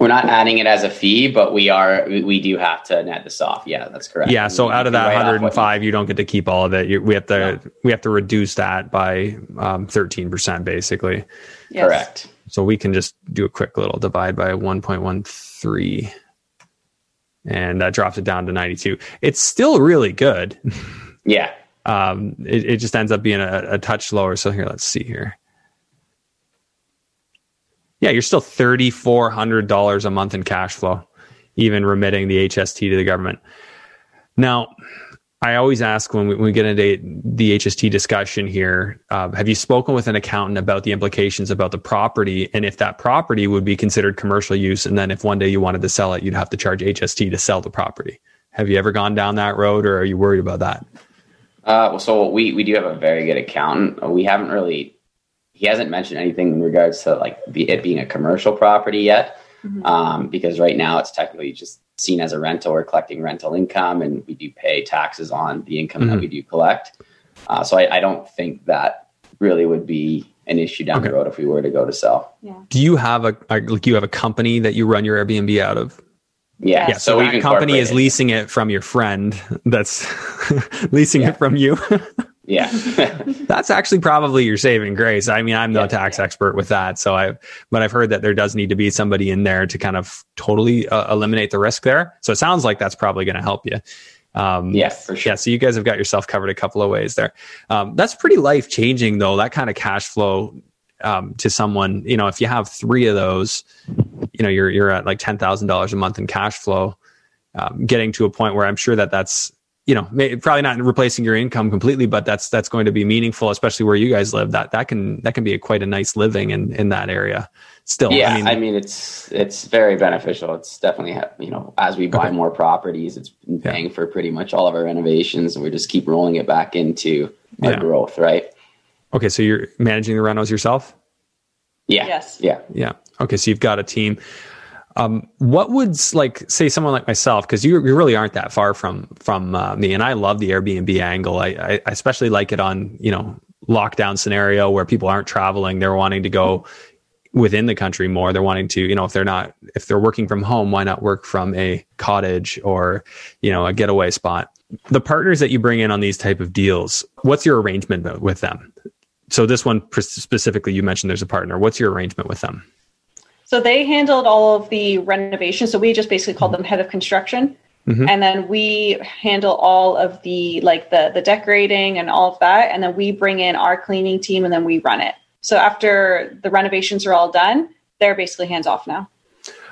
C: We're not adding it as a fee, but we are. We do have to net this off. Yeah, that's correct.
A: Yeah. So out of that 105, you, you, don't get to keep all of it. You, we have to. No. We have to reduce that by um, 13%, basically.
C: Yes. Correct.
A: So we can just do a quick little divide by 1.13 and that drops it down to 92. It's still really good.
C: Yeah.
A: Um, it, it just ends up being a, a touch lower. So here, let's see here. Yeah, you're still $3,400 a month in cash flow, even remitting the HST to the government. Now, I always ask when we, when we get into the HST discussion here, uh, have you spoken with an accountant about the implications about the property and if that property would be considered commercial use? And then if one day you wanted to sell it, you'd have to charge HST to sell the property. Have you ever gone down that road or are you worried about that?
C: Uh, well, so we, we do have a very good accountant. We haven't really, he hasn't mentioned anything in regards to like it being a commercial property yet. Mm-hmm. Um, because right now it's technically just seen as a rental. We're collecting rental income, and we do pay taxes on the income mm-hmm. that we do collect. Uh, so I, I, don't think that really would be an issue down okay. the road if we were to go to sell.
A: Yeah. Do you have a, a like you have a company that you run your Airbnb out of?
C: Yeah.
A: yeah so, so that company is leasing it from your friend that's leasing yeah. it from you.
C: Yeah.
A: That's actually probably your saving grace. I mean, I'm no yeah, tax yeah. expert with that. So I, but I've heard that there does need to be somebody in there to kind of totally uh, eliminate the risk there. So it sounds like that's probably going to help you.
C: Um, yeah, for sure.
A: Yeah. So you guys have got yourself covered a couple of ways there. Um, that's pretty life changing though. That kind of cash flow, um, to someone, you know, if you have three of those, you know, you're, you're at like $10,000 a month in cash flow. Um, getting to a point where I'm sure that that's you know, may, probably not replacing your income completely, but that's that's going to be meaningful, especially where you guys live. That that can that can be a, quite a nice living in in that area. Still,
C: yeah, I mean, I mean it's it's very beneficial. It's definitely you know as we buy okay. more properties, it's been paying yeah. for pretty much all of our renovations, and we just keep rolling it back into our yeah. growth, right?
A: Okay, so you're managing the rentals yourself.
C: Yeah.
B: Yes.
C: Yeah.
A: Yeah. Okay, so you've got a team. Um, what would like say someone like myself because you, you really aren't that far from from uh, me, and I love the Airbnb angle. I, I, especially like it on you know lockdown scenario where people aren't traveling; they're wanting to go within the country more. They're wanting to you know if they're not if they're working from home, why not work from a cottage or you know a getaway spot? The partners that you bring in on these type of deals, what's your arrangement with them? so this one specifically, you mentioned there's a partner. What's your arrangement with them?
B: So they handled all of the renovation. So we just basically called them head of construction. Mm-hmm. And then we handle all of the like the the decorating and all of that. And then we bring in our cleaning team and then we run it. So after the renovations are all done, they're basically hands off now.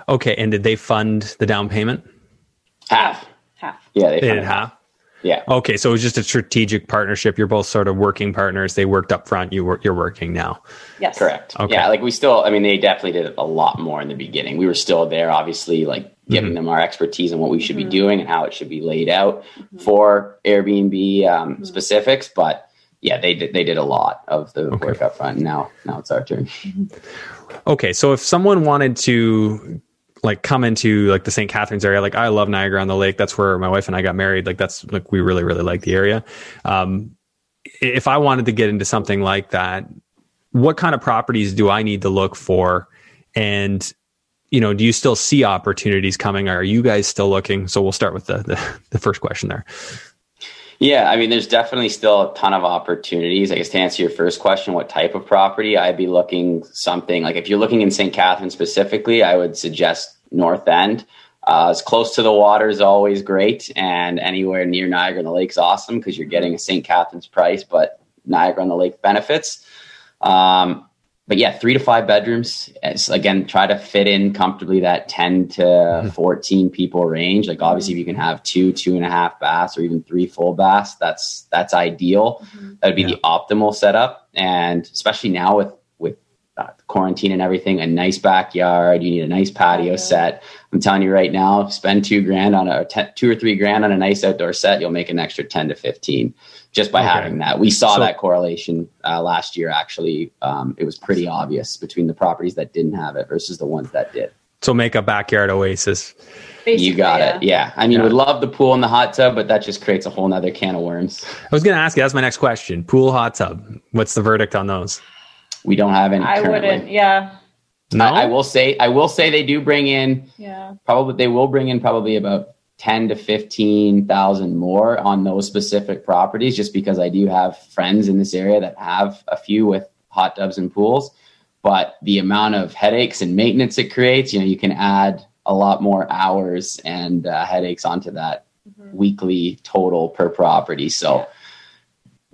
A: Okay. And did they fund the down payment?
C: Half.
B: Half.
C: Yeah,
A: they, they did half.
C: Yeah.
A: Okay, so it was just a strategic partnership. You're both sort of working partners. They worked up front. You work. You're working now.
B: Yes.
C: Correct. Okay. Yeah, like we still. I mean, they definitely did a lot more in the beginning. We were still there, obviously, like giving mm-hmm. them our expertise and what we should mm-hmm. be doing and how it should be laid out mm-hmm. for Airbnb um, mm-hmm. specifics. But yeah, they did. They did a lot of the okay. work up front. Now, now it's our turn.
A: Okay, so if someone wanted to like come into like the St. Catharines area. Like I love Niagara on the Lake. That's where my wife and I got married. Like that's like we really really like the area. Um, if I wanted to get into something like that, what kind of properties do I need to look for? And you know, do you still see opportunities coming? Are you guys still looking? So we'll start with the, the, the first question there.
C: Yeah, I mean, there's definitely still a ton of opportunities. I guess to answer your first question, what type of property? I'd be looking something like if you're looking in St. Catherine specifically, I would suggest North End. Uh, as close to the water is always great, and anywhere near Niagara on the Lake is awesome because you're getting a St. Catharines price, but Niagara on the Lake benefits. Um, but yeah, three to five bedrooms. It's, again, try to fit in comfortably that 10 to mm-hmm. 14 people range. Like obviously if you can have two, two and a half baths or even three full baths, that's, that's ideal. Mm-hmm. That would be yeah. the optimal setup. And especially now with, with quarantine and everything, a nice backyard, you need a nice patio set. I'm telling you right now, spend two grand on a ten, two or three grand on a nice outdoor set, you'll make an extra 10 to 15 just by okay. having that. We saw so, that correlation uh, last year. Actually, um, it was pretty obvious between the properties that didn't have it versus the ones that did.
A: So make a backyard oasis.
C: Basically, you got yeah. it. Yeah. I mean, yeah. would love the pool and the hot tub, but that just creates a whole nother can of worms.
A: I was going to ask you. That's my next question. Pool, hot tub. What's the verdict on those?
C: We don't have any.
B: I currently. wouldn't. Yeah.
C: No? I, I, will say. I will say they do bring in. Yeah. Probably they will bring in probably about 10 to 15,000 more on those specific properties just because I do have friends in this area that have a few with hot tubs and pools but the amount of headaches and maintenance it creates you know you can add a lot more hours and uh, headaches onto that mm-hmm. weekly total per property so yeah.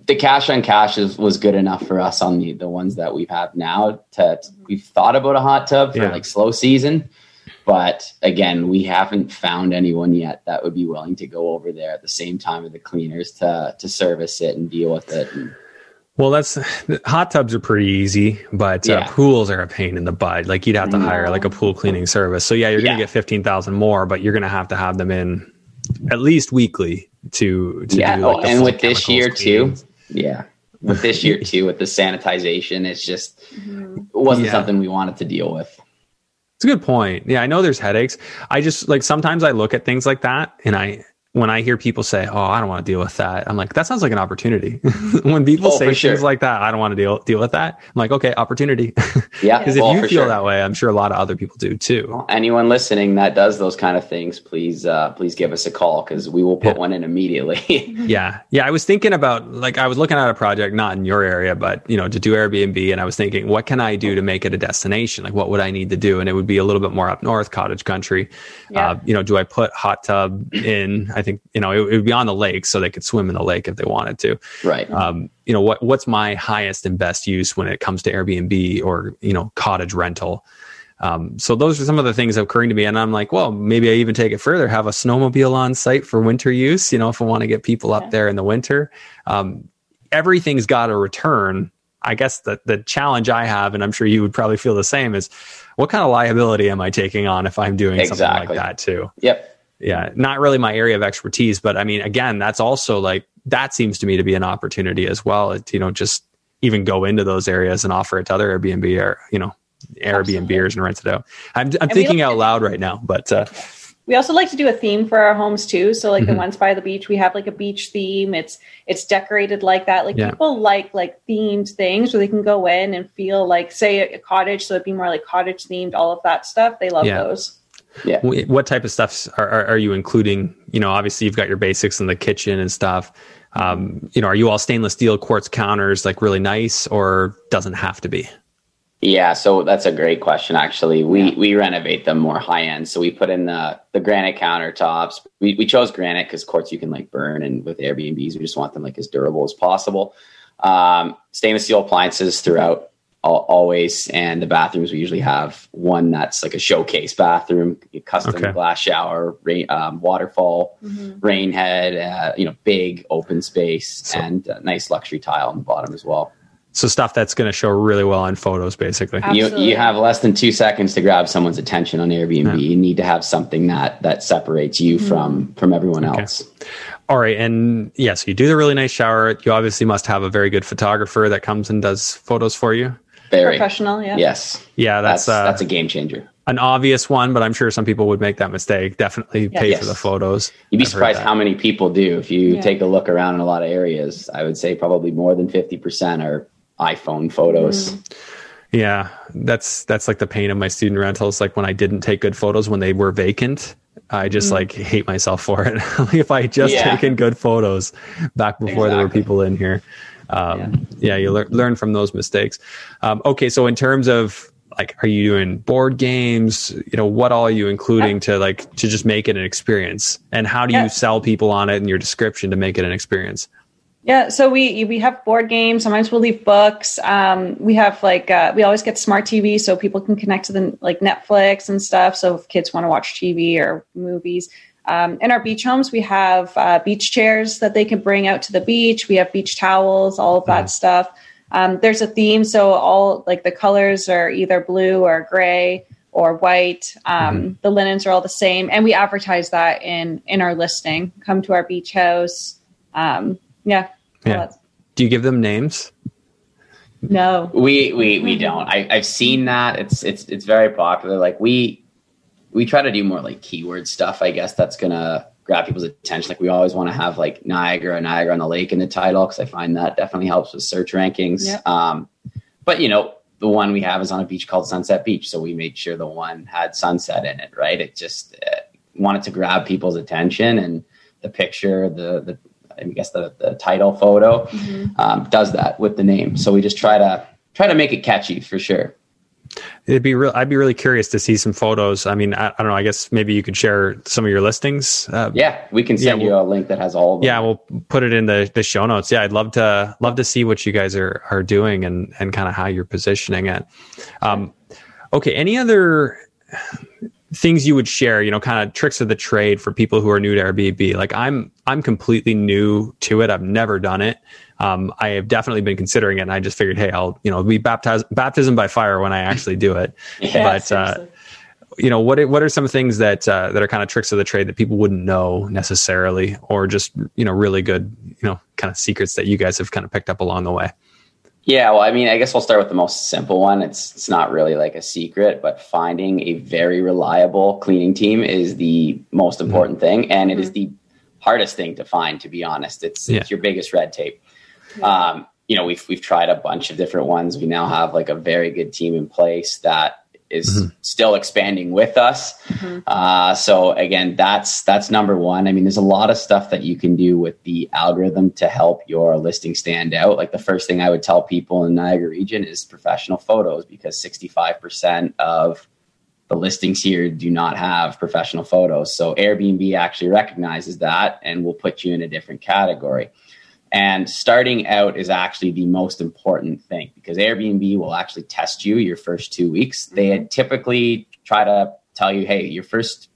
C: The cash on cash is, was good enough for us on the the ones that we have now to mm-hmm. we've thought about a hot tub for yeah. like slow season but again, we haven't found anyone yet that would be willing to go over there at the same time of the cleaners to to service it and deal with it. And,
A: well, that's hot tubs are pretty easy, but uh, yeah. uh, pools are a pain in the butt. Like you'd have to hire like a pool cleaning service. So yeah, you're going to get fifteen thousand more, but you're going to have to have them in at least weekly to to
C: yeah. Do, like, oh, and with this year cleanings. too, yeah, with this year too, with the sanitization, it's just mm-hmm. it wasn't yeah. something we wanted to deal with.
A: It's a good point. Yeah, I know there's headaches. I just like sometimes I look at things like that and I when I hear people say, "Oh, I don't want to deal with that," I'm like, "That sounds like an opportunity." when people oh, say things sure. like that, I don't want to deal deal with that. I'm like, "Okay, opportunity."
C: Yeah,
A: because if well, you feel sure. that way, I'm sure a lot of other people do too.
C: Anyone listening that does those kind of things, please, uh, please give us a call because we will put yeah. one in immediately.
A: yeah, yeah. I was thinking about like I was looking at a project not in your area, but you know, to do Airbnb, and I was thinking, what can I do to make it a destination? Like, what would I need to do? And it would be a little bit more up north, cottage country. Yeah. Uh, you know, do I put hot tub in? I think you know it, it would be on the lake, so they could swim in the lake if they wanted to.
C: Right.
A: Um, you know what what's my highest and best use when it comes to Airbnb or you know cottage rental. Um, so those are some of the things occurring to me, and I'm like, well, maybe I even take it further, have a snowmobile on site for winter use. You know, if I want to get people up yeah. there in the winter, um, everything's got a return. I guess the the challenge I have, and I'm sure you would probably feel the same, is what kind of liability am I taking on if I'm doing exactly. something like that too?
C: Yep
A: yeah not really my area of expertise but i mean again that's also like that seems to me to be an opportunity as well. To, you know just even go into those areas and offer it to other airbnb or you know airbnbers and rent it out. I'm, I'm thinking out loud right now but uh,
B: we also like to do a theme for our homes too. So like mm-hmm. the ones by the beach we have like a beach theme. It's it's decorated like that. Like yeah. people like like themed things where they can go in and feel like say a, a cottage. So it'd be more like cottage themed all of that stuff. They love yeah. those
A: yeah. What type of stuff are, are, are, you including? You know, obviously you've got your basics in the kitchen and stuff. Um, you know, are you all stainless steel quartz counters, like really nice, or doesn't have to be?
C: Yeah, so that's a great question. Actually, we we renovate them more high end. So we put in the the granite countertops. We we chose granite because quartz you can like burn, and with Airbnbs we just want them like as durable as possible. Um, stainless steel appliances throughout always, and the bathrooms we usually have one that's like a showcase bathroom, custom okay. glass shower, rain, um, waterfall, mm-hmm. rain head, uh, you know, big open space, so, and nice luxury tile on the bottom as well.
A: So stuff that's going to show really well on photos, basically.
C: You you have less than two seconds to grab someone's attention on Airbnb. Yeah. You need to have something that that separates you mm-hmm. from from everyone okay. else.
A: All right, and yes, yeah, so you do the really nice shower. You obviously must have a very good photographer that comes and does photos for you.
B: Very professional, yeah.
C: Yes.
A: Yeah, that's
C: that's, uh, that's a game changer.
A: An obvious one, but I'm sure some people would make that mistake. Definitely yeah. pay yes. for the photos.
C: You'd be I've surprised how many people do. If you yeah. take a look around in a lot of areas, I would say probably more than 50% are iPhone photos. Mm.
A: Yeah, that's that's like the pain of my student rentals. Like when I didn't take good photos when they were vacant, I just mm. like hate myself for it. like if I just yeah. taken good photos back before exactly. there were people in here, um, yeah. yeah. you learn learn from those mistakes. Um, okay, so in terms of like, are you doing board games? You know, what all are you including yeah. to like to just make it an experience? And how do you sell people on it in your description to make it an experience?
B: Yeah, so we we have board games. Sometimes we'll leave books. Um, we have like uh, we always get smart TV so people can connect to the like Netflix and stuff. So if kids want to watch TV or movies, um, in our beach homes we have uh, beach chairs that they can bring out to the beach. We have beach towels, all of that mm. stuff. Um, there's a theme, so all like the colors are either blue or gray or white. Um, mm. The linens are all the same, and we advertise that in in our listing. Come to our beach house. Um, yeah,
A: yeah. Do you give them names?
B: No.
C: We we we don't. I, I've seen that. It's it's it's very popular. Like we we try to do more like keyword stuff, I guess that's gonna grab people's attention. Like we always want to have like Niagara, Niagara on the lake in the title, because I find that definitely helps with search rankings. Yep. Um, but you know, the one we have is on a beach called Sunset Beach, so we made sure the one had sunset in it. Right? It just uh, wanted to grab people's attention, and the picture, the the I guess the, the title photo mm-hmm. um, does that with the name. So we just try to try to make it catchy for sure.
A: It'd be real. I'd be really curious to see some photos. I mean, I, I, don't know. I guess maybe you could share some of your listings.
C: Uh, yeah, we can send yeah, we'll, you a link that has all.
A: Yeah, we'll put it in the, the show notes. Yeah, I'd love to love to see what you guys are are doing and and kind of how you're positioning it. Um, okay. Any other things you would share you know kind of tricks of the trade for people who are new to airbnb. Like i'm i'm completely new to it. I've never done it. Um, i have definitely been considering it and i just figured hey i'll you know be baptized baptism by fire when i actually do it. Yeah, but uh, you know what what are some things that uh, that are kind of tricks of the trade that people wouldn't know necessarily or just you know really good you know kind of secrets that you guys have kind of picked up along the way
C: yeah, well, I mean, I guess we'll start with the most simple one. It's it's not really like a secret, but finding a very reliable cleaning team is the most mm-hmm. important mm-hmm. thing, and it is mm-hmm. the hardest thing to find. To be honest, it's yeah. it's your biggest red tape. Um, you know, we've we've tried a bunch of different ones. We now have like a very good team in place that is mm-hmm. still expanding with us. Mm-hmm. Uh, so again, that's that's number one. I mean, there's a lot of stuff that you can do with the algorithm to help your listing stand out. Like the first thing I would tell people in Niagara region is professional photos because 65% of the listings here do not have professional photos. So Airbnb actually recognizes that and will put you in a different category. And starting out is actually the most important thing because Airbnb will actually test you your first two weeks. Mm-hmm. They typically try to tell you, hey, your first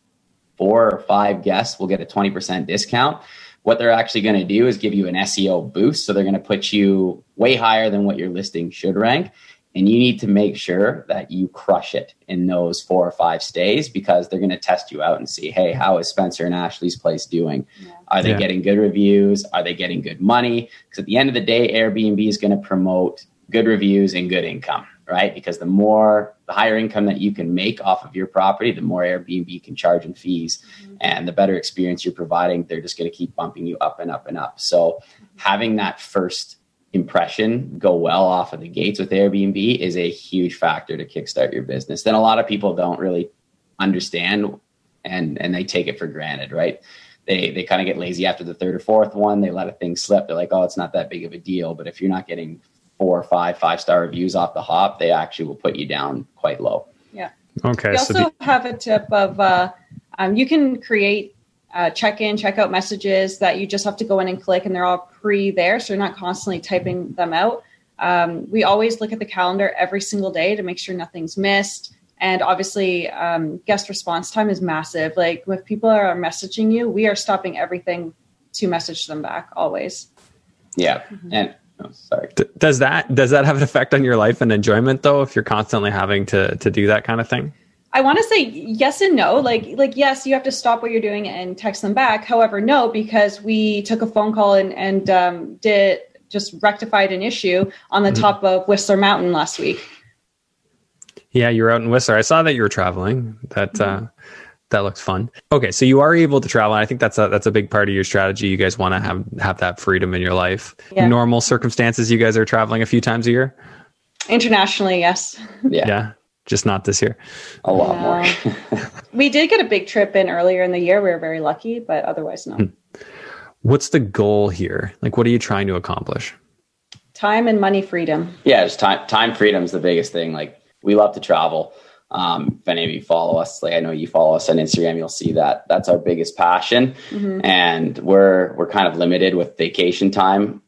C: four or five guests will get a 20% discount. What they're actually going to do is give you an SEO boost. So they're going to put you way higher than what your listing should rank. And you need to make sure that you crush it in those four or five stays because they're going to test you out and see, hey, how is Spencer and Ashley's place doing? Yeah. Are they yeah. getting good reviews? Are they getting good money? Because at the end of the day, Airbnb is going to promote good reviews and good income, right? Because the more, the higher income that you can make off of your property, the more Airbnb can charge in fees. Mm-hmm. And the better experience you're providing, they're just going to keep bumping you up and up and up. So having that first impression go well off of the gates with Airbnb is a huge factor to kickstart your business. Then a lot of people don't really understand and and they take it for granted, right? they they kind of get lazy after the third or fourth one. They let a thing slip. They're like, oh, it's not that big of a deal. But if you're not getting four or five five star reviews off the hop, they actually will put you down quite low.
B: Yeah.
A: Okay.
B: We
A: so
B: also
A: the,
B: have a tip of uh, um, you can create uh, check in, check out messages that you just have to go in and click, and they're all pre there, so you're not constantly typing them out. Um, we always look at the calendar every single day to make sure nothing's missed. And obviously, um, guest response time is massive. Like, if people are messaging you, we are stopping everything to message them back always.
C: Yeah. And oh, sorry.
A: d- does that does that have an effect on your life and enjoyment though? If you're constantly having to to do that kind of thing?
B: I want to say yes and no. Like, like yes, you have to stop what you're doing and text them back. However, no, because we took a phone call and and um, did just rectified an issue on the
A: Mm-hmm.
B: top of Whistler Mountain last week.
A: Yeah, you were out in Whistler. I saw that you were traveling. That uh, that looks fun. Okay, so you are able to travel. I think that's a that's a big part of your strategy. You guys want to have have that freedom in your life.
B: Yeah.
A: Normal circumstances, you guys are traveling a few times a year.
B: Internationally, yes.
C: Yeah.
A: Yeah, just not this year.
C: A lot
B: No.
C: more.
B: We did get a big trip in earlier in the year. We were very lucky, but otherwise, no.
A: Hmm. What's the goal here? Like, what are you trying to accomplish?
B: Time and money freedom.
C: yeah, just time time freedom is the biggest thing. Like we love to travel. Um, if any of you follow us, like I know you follow us on Instagram, you'll see that that's our biggest passion. And we're we're kind of limited with vacation time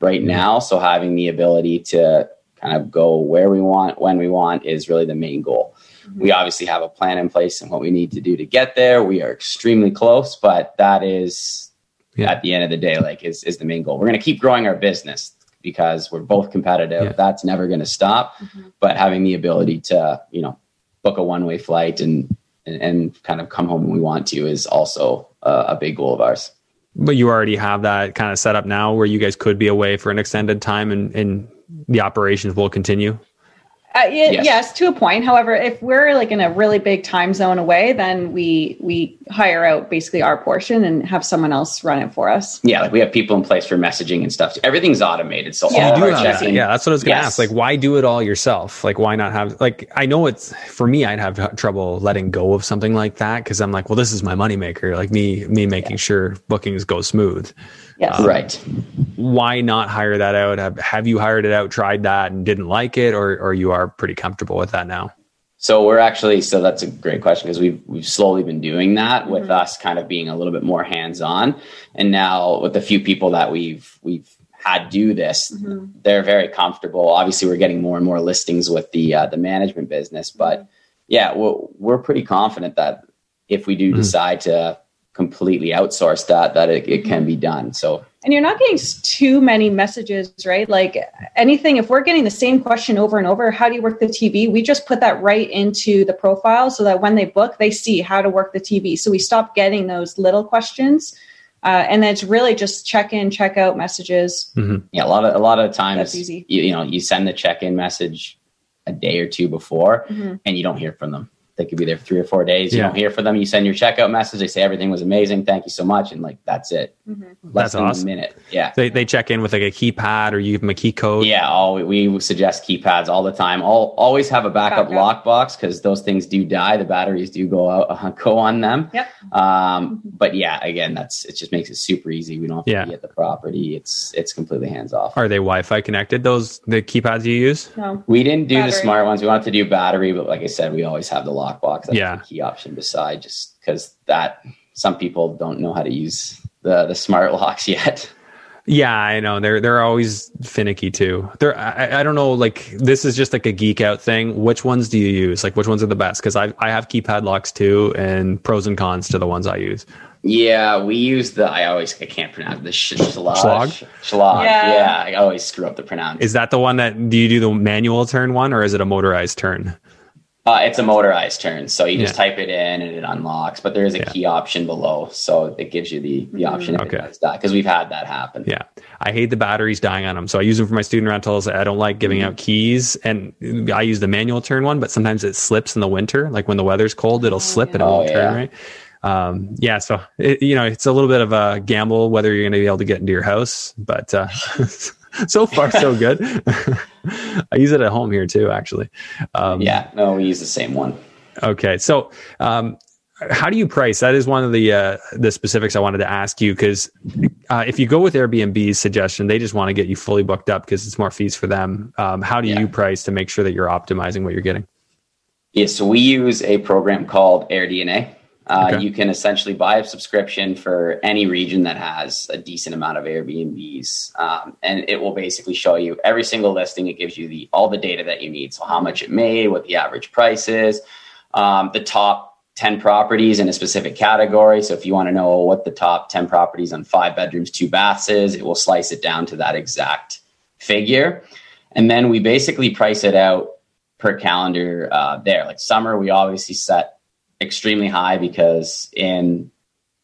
C: right now. So having the ability to kind of go where we want, when we want is really the main goal. We obviously have a plan in place and what we need to do to get there. We are extremely close, but that is
A: Yeah.
C: at the end of the day, like is is the main goal. We're gonna keep growing our business because we're both competitive.
A: Yeah.
C: That's never gonna stop. But having the ability to, you know, book a one way flight and, and and kind of come home when we want to is also uh, a big goal of ours.
A: But you already have that kind of set up now, where you guys could be away for an extended time, and and the operations will continue.
B: Uh, y-
C: Yes.
B: yes. to a point. However, if we're like in a really big time zone away, then we we hire out basically our portion and have someone else run it for us.
C: Yeah, like we have people in place for messaging and stuff. Everything's automated. So
B: Yeah.
C: all
A: you do
C: our
A: have that. Yeah, that's what I was going to
C: Yes.
A: ask. Like, why do it all yourself? Like, why not have like I know it's for me. I'd have trouble letting go of something like that because I'm like, well, this is my moneymaker. Like me, me making sure bookings go smooth.
B: Yes.
A: Um,
C: right.
A: Why not hire that out? Have, have you hired it out, tried that, and didn't like it, or or you are pretty comfortable with that now?
C: So we're actually so that's a great question because we've we've slowly been doing that with us kind of being a little bit more hands on, and now with the few people that we've we've had do this, they're very comfortable. Obviously, we're getting more and more listings with the uh, the management business, but yeah, we're we're pretty confident that if we do
A: Mhm.
C: decide to completely outsource that, that it, it can be done. So
B: And you're not getting too many messages, right? Like anything, if we're getting the same question over and over, how do you work the TV? We just put that right into the profile so that when they book, they see how to work the TV. So we stop getting those little questions. Uh, and then it's really just check in, check out messages.
C: Yeah, a lot of a lot of times,
B: That's easy.
C: You, you know, you send the check-in message a day or two before,
B: Mhm.
C: and you don't hear from them. They could be there for three or four days. You
A: Yeah.
C: don't hear from them. You send your checkout message. They say everything was amazing. Thank you so much, and like that's it. Less
A: That's
C: than
A: awesome.
C: a minute. Yeah.
A: They they check in with like a keypad, or you give them a key code.
C: Yeah, all, we suggest keypads all the time. All, always have a backup
B: Backup.
C: lockbox because those things do die. The batteries do go out, uh, go on them.
B: Yep.
C: Um, but yeah, again, that's it. Just makes it super easy. We don't have to
A: Yeah.
C: be at the property. It's it's completely hands off.
A: Are they Wi-Fi connected? Those the keypads you use?
B: No.
C: We didn't do the smart ones. We wanted to do battery, but like I said, we always have the lockbox. That's
A: Yeah.
C: the key option beside, just because that some people don't know how to use the the smart locks yet.
A: Yeah, I know. They're they're always finicky too. They're I, I don't know. Like this is just like a geek out thing. Which ones do you use? Like which ones are the best? Because I I have keypad locks too, and pros and cons to the ones I use.
C: Yeah, we use the. I always I can't pronounce the sh- schlag.
A: Schlag?
C: Schlag.
B: Yeah.
C: Yeah. I always screw up the pronounce.
A: Is that the one that do you do the manual turn one, or is it a motorized turn?
C: Uh, it's a motorized turn, so you just type it in and it unlocks. But there is a
A: Yeah.
C: key option below, so it gives you the the option if
A: Okay.
C: it does that because we've had that happen.
A: Yeah, I hate the batteries dying on them, so I use them for my student rentals. I don't like giving out keys, and I use the manual turn one, but sometimes it slips in the winter. Like when the weather's cold, it'll slip and it
C: Oh,
A: won't turn
C: yeah.
A: right. Um, yeah, so it, you know it's a little bit of a gamble whether you're going to be able to get into your house, but uh, so far so good. I use it at home here too, actually. Um,
C: Yeah, no, we use the same one.
A: Okay, so um, how do you price? That is one of the uh, the specifics I wanted to ask you because uh, if you go with Airbnb's suggestion, they just want to get you fully booked up because it's more fees for them. Um, how do yeah. you price to make sure that you're optimizing what you're getting?
C: Yeah, so we use a program called AirDNA. Uh, okay. You can essentially buy a subscription for any region that has a decent amount of Airbnbs, um, and it will basically show you every single listing. It gives you the all the data that you need, so how much it made, what the average price is, um, the top 10 properties in a specific category. So if you want to know what the top 10 properties on five bedrooms, two baths is, it will slice it down to that exact figure. And then we basically price it out per calendar uh, there. Like summer, we obviously set extremely high because in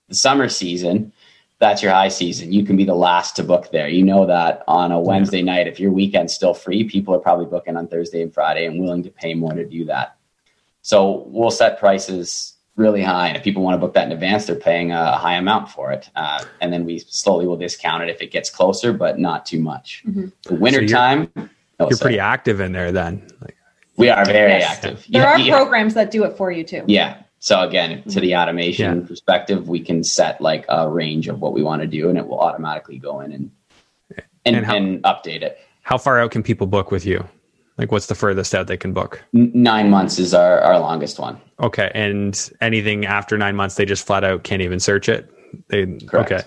C: the summer season, that's your high season. You can be the last to book there. You know that on a Wednesday night, if your weekend's still free, people are probably booking on Thursday and Friday and willing to pay more to do that. So we'll set prices really high. And if people want to book that in advance, they're paying a high amount for it. Uh, and then we slowly will discount it if it gets closer, but not too much. Mm-hmm. The winter so time.
A: Oh, you're pretty active in there then.
C: Like, we are very yes. active.
B: There yeah, are yeah. programs that do it for you too.
C: Yeah. So again, to the automation yeah. perspective, we can set like a range of what we want to do and it will automatically go in and and, and, how, and update it.
A: How far out can people book with you? Like, what's the furthest out they can book?
C: Nine months is our, our longest one.
A: Okay. And anything after nine months, they just flat out can't even search it? They, Correct. Okay.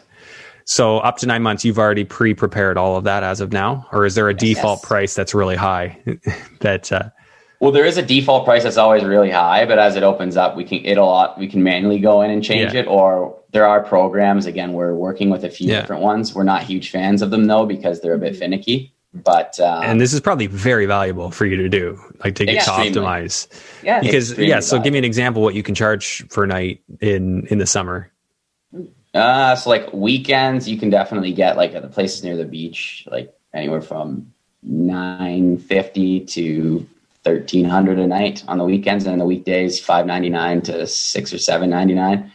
A: So up to nine months, you've already pre-prepared all of that as of now, or is there a yes, default yes. price that's really high? that uh,
C: well, there is a default price that's always really high, but as it opens up, we can it'll we can manually go in and change yeah. it, or there are programs. Again, we're working with a few yeah. different ones. We're not huge fans of them though because they're a bit finicky. But um,
A: and this is probably very valuable for you to do, like to get to optimize. Yeah, because yeah. So valuable. give me an example what you can charge for a night in in the summer.
C: Uh, so like weekends, you can definitely get like at the places near the beach, like anywhere from nine fifty to thirteen hundred a night on the weekends, and the weekdays five ninety nine to six or seven ninety nine.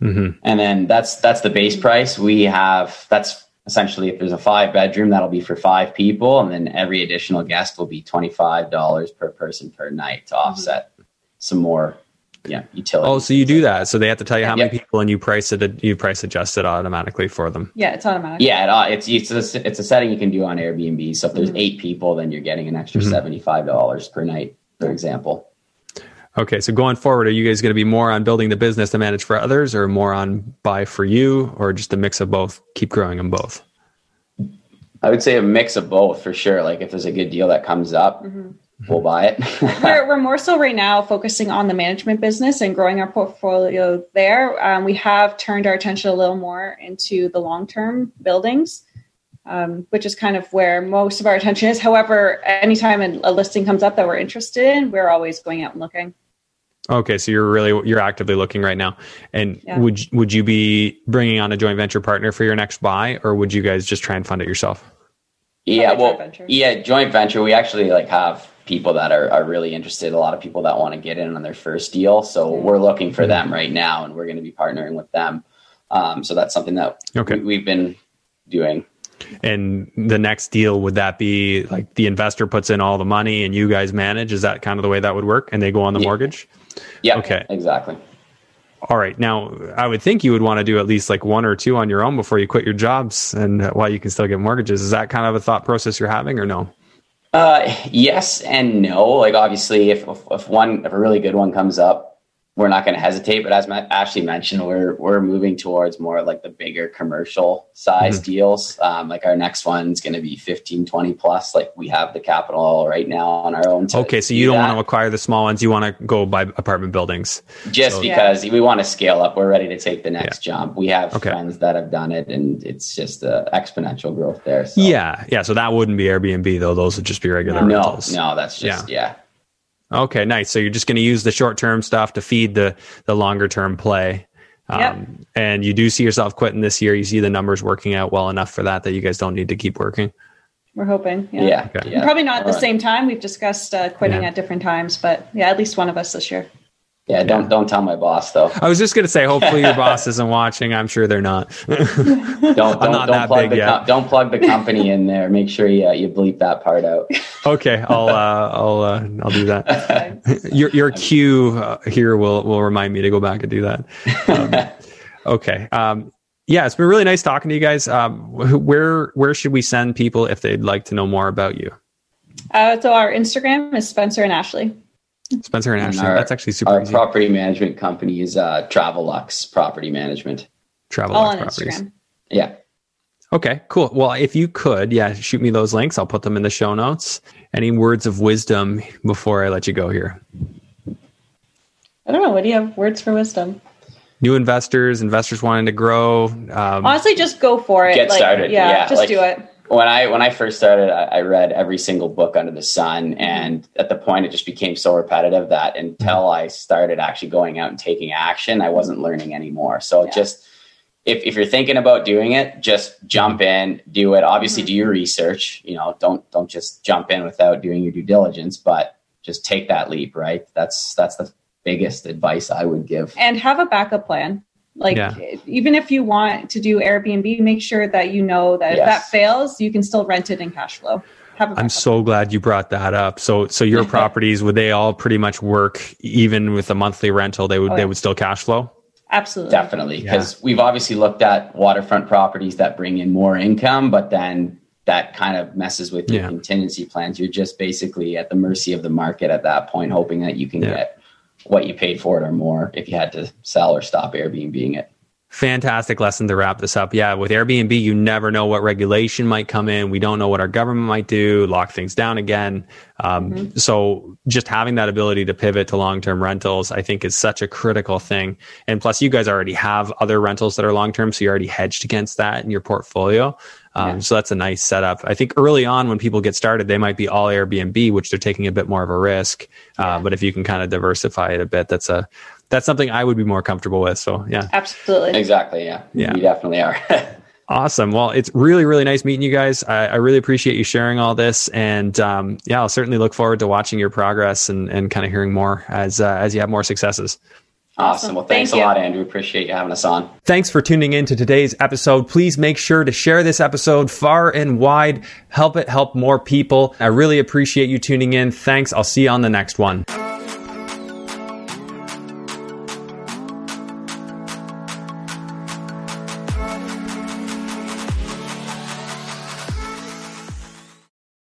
C: Mm-hmm. And then that's that's the base price. We have that's essentially if there's a five bedroom that'll be for five people and then every additional guest will be $25 per person per night to offset mm-hmm. some more yeah utility
A: oh so you do that so they have to tell you how many people and you price it you price adjust it automatically for them
B: yeah it's automatic
C: yeah it, uh, it's it's a, it's a setting you can do on airbnb so if there's mm-hmm. eight people then you're getting an extra mm-hmm. $75 per night for example
A: Okay, so going forward, are you guys going to be more on building the business to manage for others, or more on buy for you, or just a mix of both? Keep growing them both.
C: I would say a mix of both for sure. Like if there's a good deal that comes up, mm-hmm. We'll buy it.
B: we're, we're more so right now focusing on the management business and growing our portfolio there. Um, we have turned our attention a little more into the long term buildings. Um, which is kind of where most of our attention is. However, anytime a listing comes up that we're interested in, we're always going out and looking.
A: Okay, so you're really you're actively looking right now, and yeah. would would you be bringing on a joint venture partner for your next buy, or would you guys just try and fund it yourself?
C: Yeah, well, yeah, joint venture. We actually like have people that are, are really interested. A lot of people that want to get in on their first deal, so we're looking for them right now, and we're going to be partnering with them. Um, so that's something that okay. we, we've been doing.
A: And the next deal would that be like the investor puts in all the money and you guys manage? Is that kind of the way that would work? And they go on the yeah. mortgage?
C: Yeah. Okay. Exactly.
A: All right. Now, I would think you would want to do at least like one or two on your own before you quit your jobs and while you can still get mortgages. Is that kind of a thought process you're having or no?
C: Uh, yes and no. Like obviously, if, if one if a really good one comes up, we're not going to hesitate. But as Ashley mentioned, we're we're moving towards more like the bigger commercial size mm-hmm. deals. Um, like our next one's going to be 15, 20 plus. Like we have the capital right now on our own.
A: okay, so you do not want to acquire the small ones. You want to go buy apartment buildings.
C: Just so, because yeah. we want to scale up. We're ready to take the next yeah. jump. We have okay. friends that have done it, and it's just uh, exponential growth there.
A: So. Yeah, yeah. So that wouldn't be Airbnb though. Those would just be regular
C: no,
A: rentals.
C: No, that's just yeah. yeah
A: Okay, nice. So you're just going to use the short term stuff to feed the the longer term play. Um, yep. And you do see yourself quitting this year. You see the numbers working out well enough for that that you guys don't need to keep working.
B: We're hoping.
C: Yeah. yeah, okay.
B: yeah. Probably not at the same time. We've discussed uh, quitting yeah. at different times, but yeah, at least one of us this year.
C: Yeah, don't don't tell my boss though.
A: I was just gonna say, hopefully your boss isn't watching. I'm sure they're not.
C: Don't don't,
A: not
C: don't plug the com- don't plug the company in there. Make sure you you bleep that part out.
A: okay, I'll uh, I'll uh, I'll do that. your your cue uh, here will will remind me to go back and do that. Um, okay. Um, yeah, it's been really nice talking to you guys. Um, where where should we send people if they'd like to know more about you?
B: Uh, so our Instagram is Spencer and Ashley.
A: Spencer and
C: And
A: Ashley.
C: our-
A: That's actually super
C: Our
A: easy.
C: property management company is uh, Travel Luxe Property Management.
A: Travel
B: All
A: Lux
B: on
A: properties.
B: Instagram.
C: Yeah.
A: Okay, cool. Well, if you could, yeah, shoot me those links. I'll put them in the show notes. Any words of wisdom before I let you go here?
B: I don't know. What do you have? Words for wisdom?
A: New investors, investors wanting to grow. Um,
B: Honestly, just go for it.
C: Get
B: like,
C: started.
B: Yeah,
C: Yeah,
B: just
C: like-
B: do it.
C: When I when I first started, I, I read every single book under the sun, mm-hmm. and at the point, it just became so repetitive that until mm-hmm. I started actually going out and taking action, I wasn't learning anymore. So
B: Yeah.
C: just if if you're thinking about doing it, just jump mm-hmm. in, do it. Obviously, do your research. You know, don't don't just jump in without doing your due diligence, but just take that leap. Right? That's that's the biggest advice I would give.
B: And have a backup plan. Like
A: Yeah.
B: even if you want to do Airbnb, make sure that you know that if that fails, you can still rent it in cash flow. Have a
A: I'm so glad you brought that up. So, so your properties would they all pretty much work even with a monthly rental? They would
B: Oh,
A: they would still cash flow.
B: Absolutely.
C: Definitely, because we've obviously looked at waterfront properties that bring in more income, but then that kind of messes with your
A: Yeah.
C: contingency plans. You're just basically at the mercy of the market at that point, hoping that you can
A: Yeah.
C: get what you paid for it or more if you had to sell or stop Airbnb being it.
A: Fantastic lesson to wrap this up. Yeah, with Airbnb, you never know what regulation might come in. We don't know what our government might do, lock things down again. Um, So, just having that ability to pivot to long term rentals, I think, is such a critical thing. And plus, you guys already have other rentals that are long term, so you're already hedged against that in your portfolio. Um,
C: Yeah.
A: So, that's a nice setup. I think early on, when people get started, they might be all Airbnb, which they're taking a bit more of a risk. Uh, but if you can kind of diversify it a bit, that's a that's something I would be more comfortable with. So, yeah.
B: Absolutely.
C: Exactly. Yeah.
A: Yeah.
C: You definitely are.
A: Awesome. Well, it's really, really nice meeting you guys. I, I really appreciate you sharing all this, and um, yeah, I'll certainly look forward to watching your progress and, and kind of hearing more as uh, as you have more successes.
C: Awesome. Well, thanks
B: Thank
C: a lot, Andrew. Appreciate you having us on.
A: Thanks for tuning in to today's episode. Please make sure to share this episode far and wide. Help it help more people. I really appreciate you tuning in. Thanks. I'll see you on the next one.